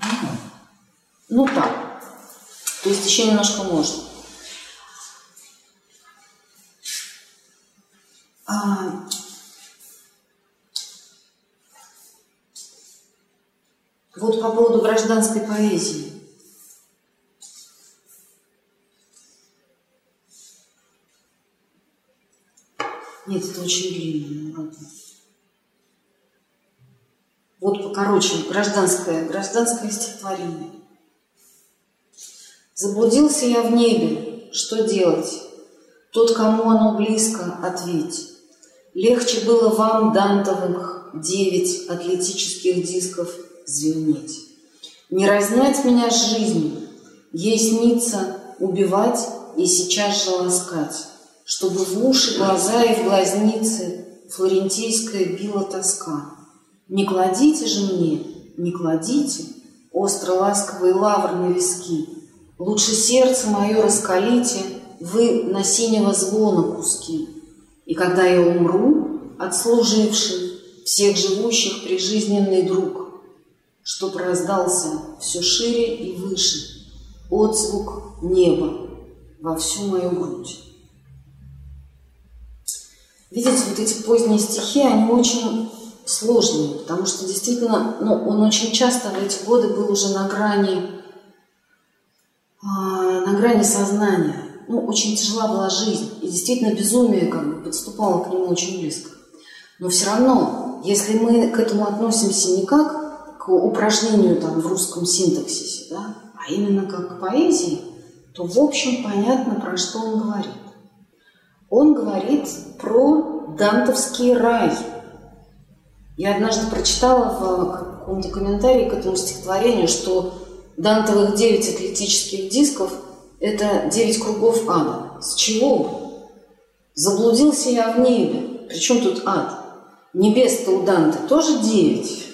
Ну так. То есть еще немножко можно. А, вот по поводу гражданской поэзии. Нет, это очень длинно, ну ладно. Вот покороче, гражданское, гражданское стихотворение. Заблудился я в небе, что делать? Тот, кому оно близко, ответь. Легче было вам, Дантовых, девять атлетических дисков звенеть. Не разнять меня с жизнью, ей снится убивать и сейчас же ласкать чтобы в уши, глаза и в глазницы флорентийская била тоска. Не кладите же мне, не кладите остро ласковый лавр на виски. Лучше сердце мое раскалите вы на синего звона куски. И когда я умру, отслуживший всех живущих прижизненный друг, чтоб раздался все шире и выше отзвук неба во всю мою грудь. Видите, вот эти поздние стихи, они очень сложные, потому что действительно, ну, он очень часто в эти годы был уже на грани, э, на грани сознания. Ну, очень тяжела была жизнь, и действительно безумие как бы подступало к нему очень близко. Но все равно, если мы к этому относимся не как к упражнению там в русском синтаксисе, да, а именно как к поэзии, то в общем понятно, про что он говорит. Он говорит про дантовский рай. Я однажды прочитала в каком-то комментарии к этому стихотворению, что дантовых девять атлетических дисков – это девять кругов ада. С чего? Заблудился я в небе. Причем тут ад? Небес-то у Данте тоже девять.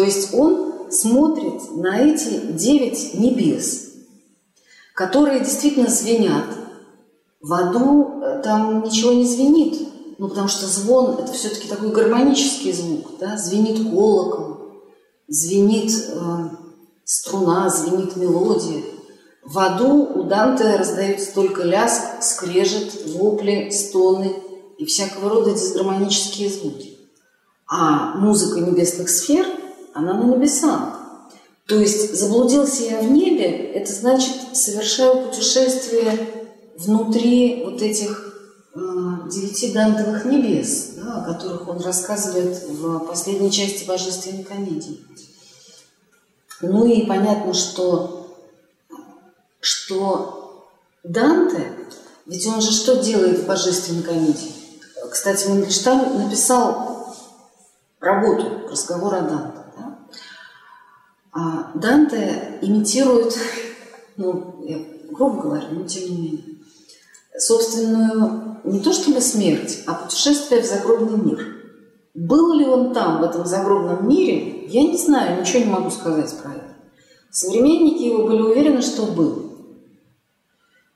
То есть он смотрит на эти девять небес, которые действительно звенят, в аду э, там ничего не звенит, ну, потому что звон – это все-таки такой гармонический звук, да, звенит колокол, звенит э, струна, звенит мелодия. В аду у Данте раздаются только ляск, скрежет, вопли, стоны и всякого рода дисгармонические звуки. А музыка небесных сфер, она на небесах. То есть заблудился я в небе, это значит совершаю путешествие внутри вот этих э, девяти дантовых небес, да, о которых он рассказывает в последней части Божественной комедии. Ну и понятно, что, что Данте, ведь он же что делает в Божественной комедии? Кстати, Мандельштам написал работу «Разговор о Данте». А Данте имитирует, ну, я грубо говоря, но тем не менее, собственную не то чтобы смерть, а путешествие в загробный мир. Был ли он там, в этом загробном мире, я не знаю, ничего не могу сказать про это. Современники его были уверены, что был.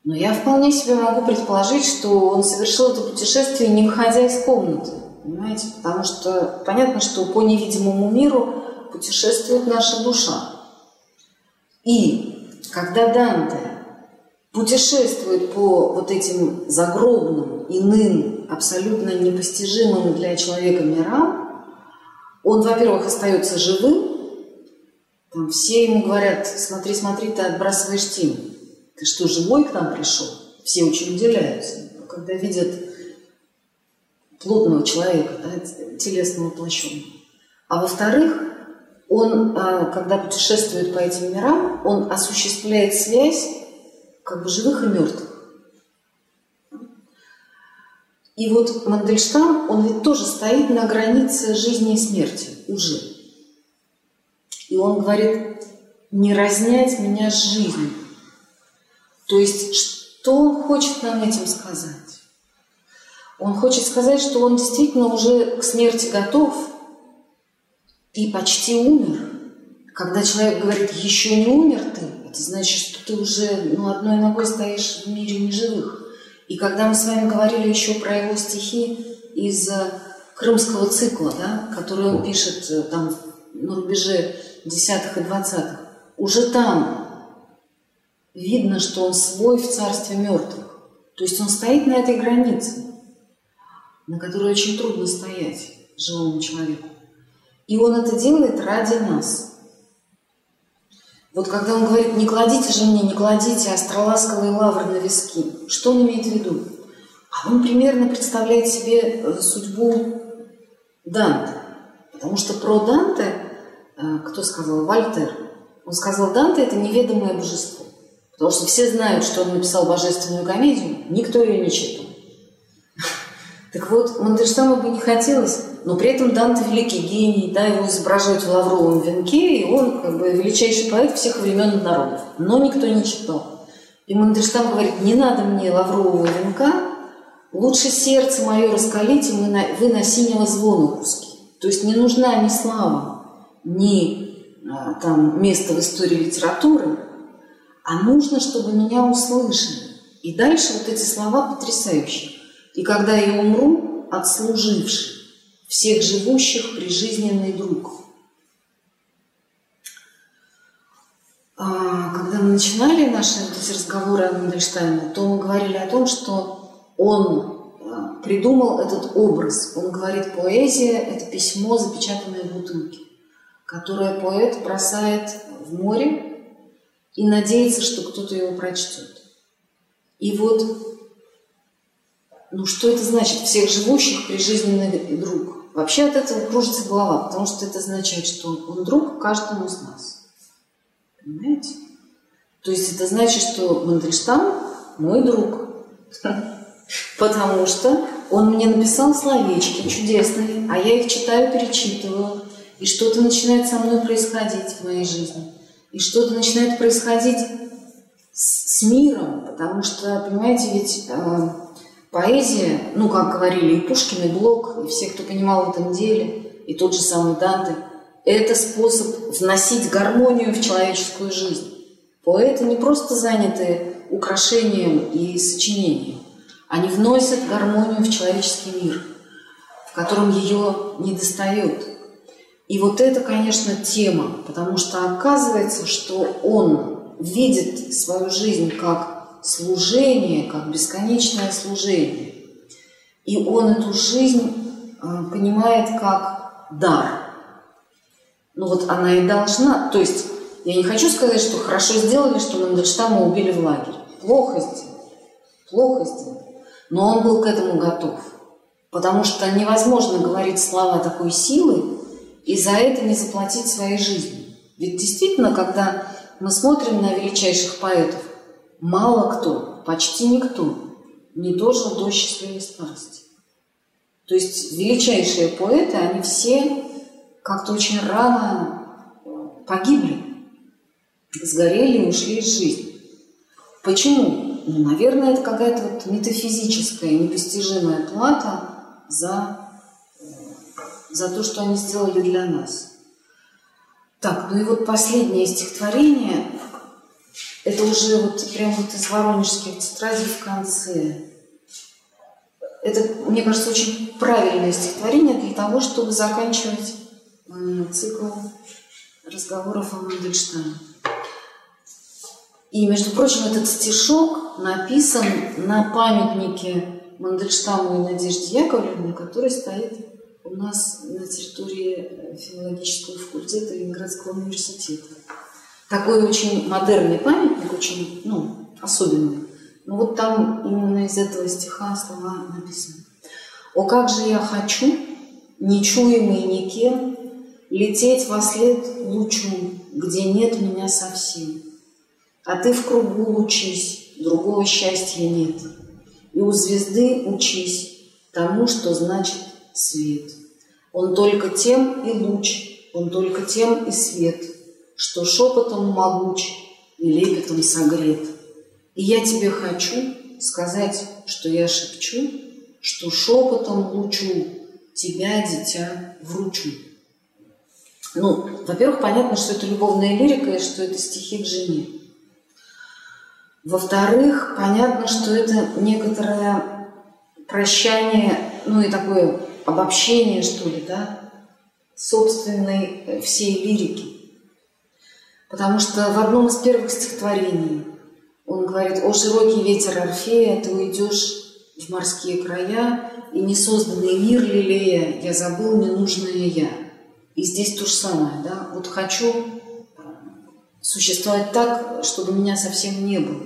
Но я вполне себе могу предположить, что он совершил это путешествие, не выходя из комнаты. Понимаете? Потому что понятно, что по невидимому миру путешествует наша душа. И когда Данте путешествует по вот этим загробным, иным, абсолютно непостижимым для человека мирам, он, во-первых, остается живым, там все ему говорят, смотри, смотри, ты отбрасываешь тень. Ты что, живой к нам пришел? Все очень удивляются, когда видят плотного человека, да, телесно воплощенного. А во-вторых, он, а, когда путешествует по этим мирам, он осуществляет связь как бы живых и мертвых. И вот Мандельштам, он ведь тоже стоит на границе жизни и смерти уже. И он говорит, не разнять меня с жизнью. То есть, что он хочет нам этим сказать? Он хочет сказать, что он действительно уже к смерти готов и почти умер. Когда человек говорит, еще не умер ты, это значит, что ты уже ну, одной ногой стоишь в мире неживых. И когда мы с вами говорили еще про его стихи из э, крымского цикла, да, который он пишет э, там на рубеже десятых и двадцатых, уже там видно, что он свой в царстве мертвых. То есть он стоит на этой границе, на которой очень трудно стоять живому человеку. И он это делает ради нас – вот когда он говорит, не кладите же мне, не кладите астроласковые лавры на виски, что он имеет в виду? А он примерно представляет себе э, судьбу Данте. Потому что про Данте, э, кто сказал, Вольтер, он сказал, Данте – это неведомое божество. Потому что все знают, что он написал божественную комедию, никто ее не читал. [laughs] Так вот, Мандельштаму бы не хотелось но при этом Данте великий гений, да, его изображают в лавровом венке, и он как бы величайший поэт всех времен и народов. Но никто не читал. И Мандельштам говорит, не надо мне лаврового венка, лучше сердце мое раскалите, вы на, вы на синего звона русский. То есть не нужна ни слава, ни а, там место в истории литературы, а нужно, чтобы меня услышали. И дальше вот эти слова потрясающие. И когда я умру, отслуживший, всех живущих прижизненный друг. А, когда мы начинали наши эти разговоры о Мандельштаме, то мы говорили о том, что он а, придумал этот образ. Он говорит, поэзия – это письмо, запечатанное в бутылке, которое поэт бросает в море и надеется, что кто-то его прочтет. И вот ну что это значит? Всех живущих прижизненный друг. Вообще от этого кружится голова, потому что это означает, что он друг каждому из нас. Понимаете? То есть это значит, что Мандельштам мой друг. [laughs] Потому что он мне написал словечки чудесные, а я их читаю, перечитываю. И что-то начинает со мной происходить в моей жизни. И что-то начинает происходить с, с миром, потому что, понимаете, ведь э, Поэзия, ну, как говорили и Пушкин, и Блок, и все, кто понимал в этом деле, и тот же самый Данте, это способ вносить гармонию в человеческую жизнь. Поэты не просто заняты украшением и сочинением, они вносят гармонию в человеческий мир. в котором ее не достает. И вот это, конечно, тема, потому что оказывается, что он видит свою жизнь как служение, как бесконечное служение. И он эту жизнь э, понимает как дар. Ну вот она и должна, то есть я не хочу сказать, что хорошо сделали, что Мандельштама убили в лагерь. Плохо сделали. Плохо сделали. Но он был к этому готов. Потому что невозможно говорить слова такой силы и за это не заплатить своей жизнью. Ведь действительно, когда мы смотрим на величайших поэтов, мало кто, почти никто не дожил до счастливой старости. То есть величайшие поэты, они все как-то очень рано погибли, сгорели и ушли из жизни. Почему? Ну, наверное, это какая-то вот метафизическая, непостижимая плата за, за то, что они сделали для нас. Так, ну и вот последнее стихотворение, это уже вот прямо вот из воронежских тетрадей в конце. Это, мне кажется, очень правильное стихотворение для того, чтобы заканчивать цикл разговоров о Мандельштаме. И, между прочим, этот стишок написан на памятнике Мандельштаму и Надежде Яковлевне, который стоит у нас на территории филологического факультета Ленинградского университета. Такой очень модерный памятник, очень ну, особенный. Но вот там именно из этого стиха слова написаны. «О, как же я хочу, нечуемый никем, лететь во след лучу, где нет меня совсем. А ты в кругу лучись, другого счастья нет. И у звезды учись тому, что значит свет. Он только тем и луч, он только тем и свет, что шепотом могуч и лепетом согрет. И я тебе хочу сказать, что я шепчу, что шепотом лучу тебя, дитя, вручу. Ну, во-первых, понятно, что это любовная лирика и что это стихи к жене. Во-вторых, понятно, что это некоторое прощание, ну и такое обобщение, что ли, да, собственной э, всей лирики. Потому что в одном из первых стихотворений он говорит, «О, широкий ветер Орфея, ты уйдешь в морские края, и несозданный мир лелея, я забыл ненужное я». И здесь то же самое, да, вот хочу существовать так, чтобы меня совсем не было.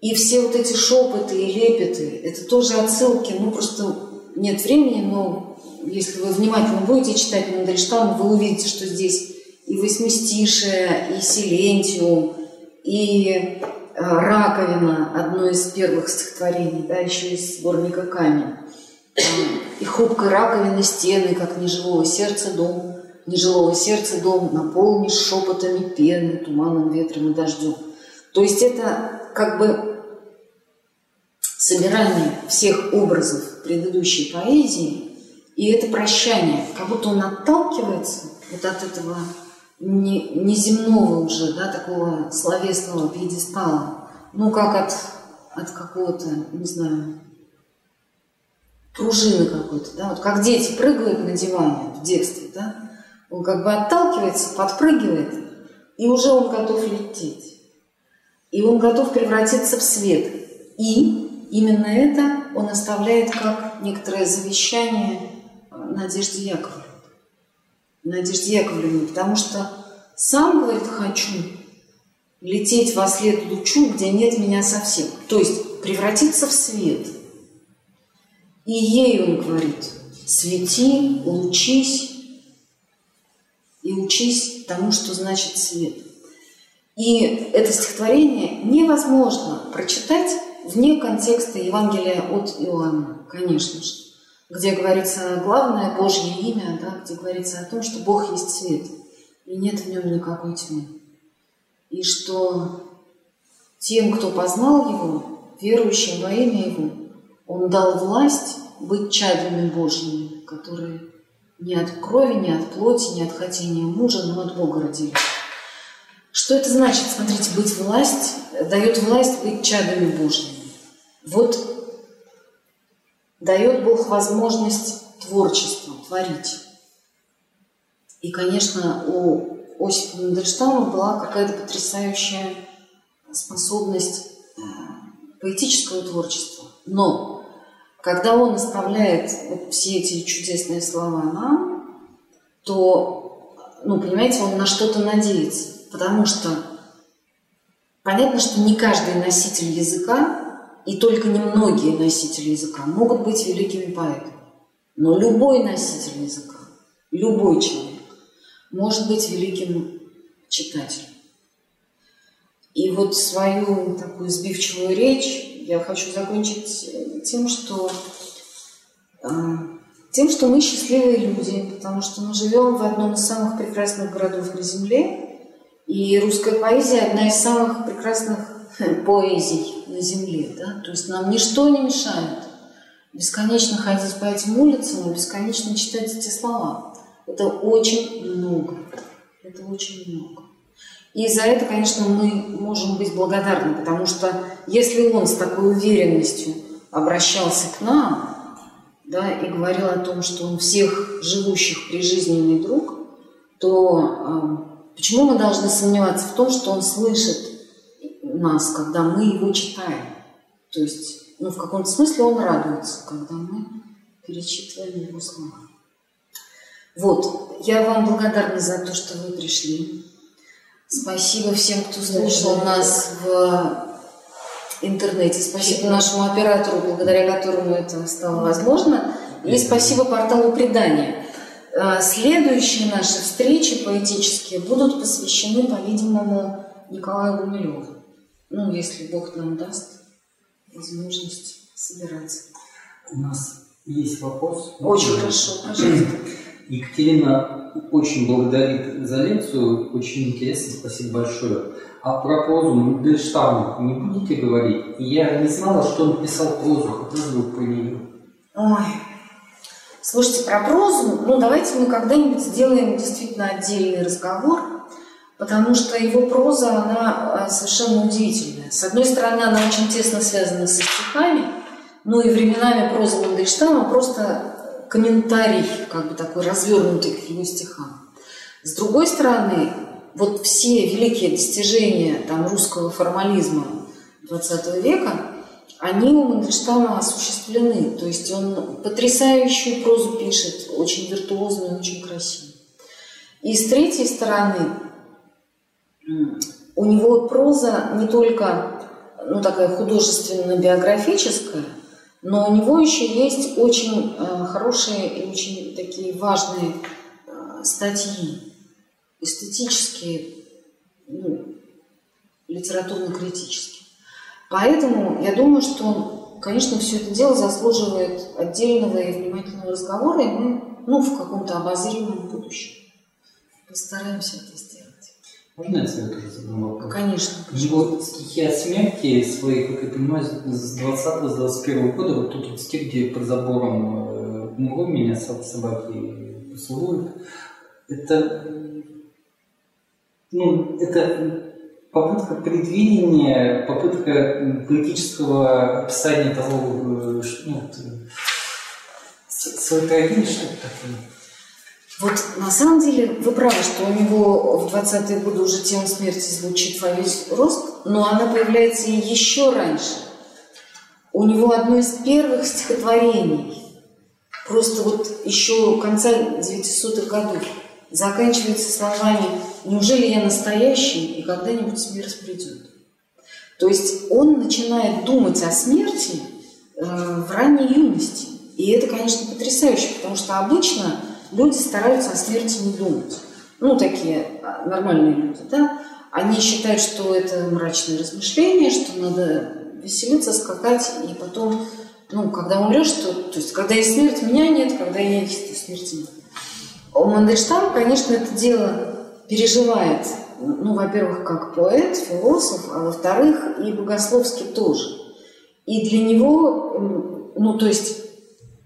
И все вот эти шепоты и лепеты, это тоже отсылки, ну просто нет времени, но если вы внимательно будете читать Мандельштама, вы увидите, что здесь и восьмистишие, и силентиум, и э, раковина, одно из первых стихотворений, да, еще из сборника «Камень». И хрупкой раковины стены, как неживого сердца дом, нежилого сердца дом наполнишь шепотами пены, туманом, ветром и дождем. То есть это как бы собирание всех образов предыдущей поэзии, и это прощание, как будто он отталкивается вот от этого не, неземного уже, да, такого словесного пьедестала, ну, как от, от какого-то, не знаю, пружины какой-то, да, вот как дети прыгают на диване в детстве, да, он как бы отталкивается, подпрыгивает, и уже он готов лететь. И он готов превратиться в свет. И именно это он оставляет как некоторое завещание Надежде Яковлевне. Надежде Яковлевне, потому что сам, говорит, хочу лететь во след лучу, где нет меня совсем. То есть превратиться в свет. И ей он говорит, свети, лучись и учись тому, что значит свет. И это стихотворение невозможно прочитать вне контекста Евангелия от Иоанна, конечно же, где говорится главное Божье имя, да, где говорится о том, что Бог есть свет, и нет в нем никакой тьмы. И что тем, кто познал Его, верующим во имя Его, Он дал власть быть чадами Божьими, которые не от крови, не от плоти, не от хотения мужа, но от Бога родились. Что это значит? Смотрите, быть власть, дает власть быть чадами Божьими. Вот дает Бог возможность творчество, творить. И, конечно, у Осипа Мандельштама была какая-то потрясающая способность э, поэтического творчества. Но когда он оставляет вот все эти чудесные слова нам, то, ну, понимаете, он на что-то надеется. Потому что понятно, что не каждый носитель языка и только немногие носители языка могут быть великими поэтами. Но любой носитель языка, любой человек может быть великим читателем. И вот свою такую сбивчивую речь я хочу закончить тем, что э, тем, что мы счастливые люди, потому что мы живем в одном из самых прекрасных городов на Земле, и русская поэзия одна из самых прекрасных поэзий на Земле. Да? То есть нам ничто не мешает бесконечно ходить по этим улицам и бесконечно читать эти слова. Это очень много. Это очень много. И за это, конечно, мы можем быть благодарны, потому что если он с такой уверенностью обращался к нам, да, и говорил о том, что он всех живущих прижизненный друг, то э, почему мы должны сомневаться в том, что он слышит нас, когда мы его читаем? То есть, ну, в каком-то смысле он радуется, когда мы перечитываем его слова. Вот, я вам благодарна за то, что вы пришли. Спасибо всем, кто слушал нас в интернете. Спасибо нашему оператору, благодаря которому это стало возможно. И спасибо порталу предания. А, следующие наши встречи поэтические будут посвящены, по-видимому, Николаю Гумилеву. Ну, если Бог нам даст возможность собираться. У нас есть вопрос. Очень хорошо, пожалуйста. [clears throat] Екатерина очень благодарит за лекцию, очень интересно, спасибо большое. А про прозу Мандельштама не будете говорить? Я не знала, что он писал прозу, хотелось бы про нее. Ой, слушайте, про прозу, ну давайте мы когда-нибудь сделаем действительно отдельный разговор, потому что его проза, она а, совершенно удивительная. С одной стороны, она очень тесно связана со стихами, ну и временами проза Мандельштама просто комментарий, как бы такой развернутый к его стихам. С другой стороны, вот все великие достижения там, русского формализма XX века, они у Мандельштама осуществлены. То есть он потрясающую прозу пишет, очень виртуозную, очень красивую. И с третьей стороны, у него проза не только ну, такая художественно-биографическая, но у него еще есть очень э, хорошие и очень такие важные э, статьи, эстетические, ну, литературно-критические. Поэтому я думаю, что, конечно, все это дело заслуживает отдельного и внимательного разговора, и мы ну, в каком-то обозримом будущем постараемся это сделать. Можно я себе тоже задам вопрос? Конечно. Его стихи о смерти свои, как я понимаю, с 20-21 года, вот тут вот стих, где под забором умру меня собаки поцелуют, это, ну, это попытка предвидения, попытка политического описания того, э, ну, своей трагедии, что-то такое. Вот на самом деле вы правы, что у него в 20-е годы уже тема смерти звучит во весь рост, но она появляется и еще раньше. У него одно из первых стихотворений, просто вот еще конца 900-х годов, заканчивается словами «Неужели я настоящий, и когда-нибудь смерть придет?» То есть он начинает думать о смерти э, в ранней юности. И это, конечно, потрясающе, потому что обычно люди стараются о смерти не думать. Ну, такие а, нормальные люди, да. Они считают, что это мрачное размышление, что надо веселиться, скакать, и потом, ну, когда умрешь, то, то есть, когда есть смерть, меня нет, когда я есть, то смерти нет. У Мандельштам, конечно, это дело переживает, ну, во-первых, как поэт, философ, а во-вторых, и богословски тоже. И для него, ну, то есть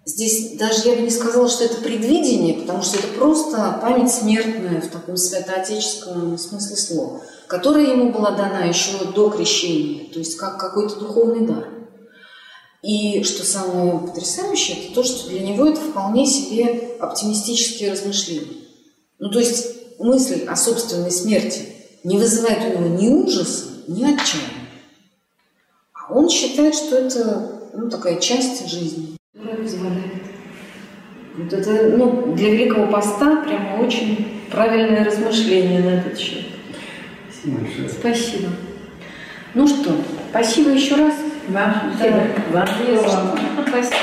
Здесь даже я бы не сказала, что это предвидение, потому что это просто память смертная в таком святоотеческом смысле слова, которая ему была дана еще до крещения, то есть как какой-то духовный дар. И что самое потрясающее, это то, что для него это вполне себе оптимистические размышления. Ну, то есть мысль о собственной смерти не вызывает у него ни ужаса, ни отчаяния. А он считает, что это ну, такая часть жизни. Вот это ну, для Великого Поста прямо очень правильное размышление на этот счет. Спасибо большое. Спасибо. Ну что, спасибо еще раз. Вам Да, спасибо. Вам Спасибо.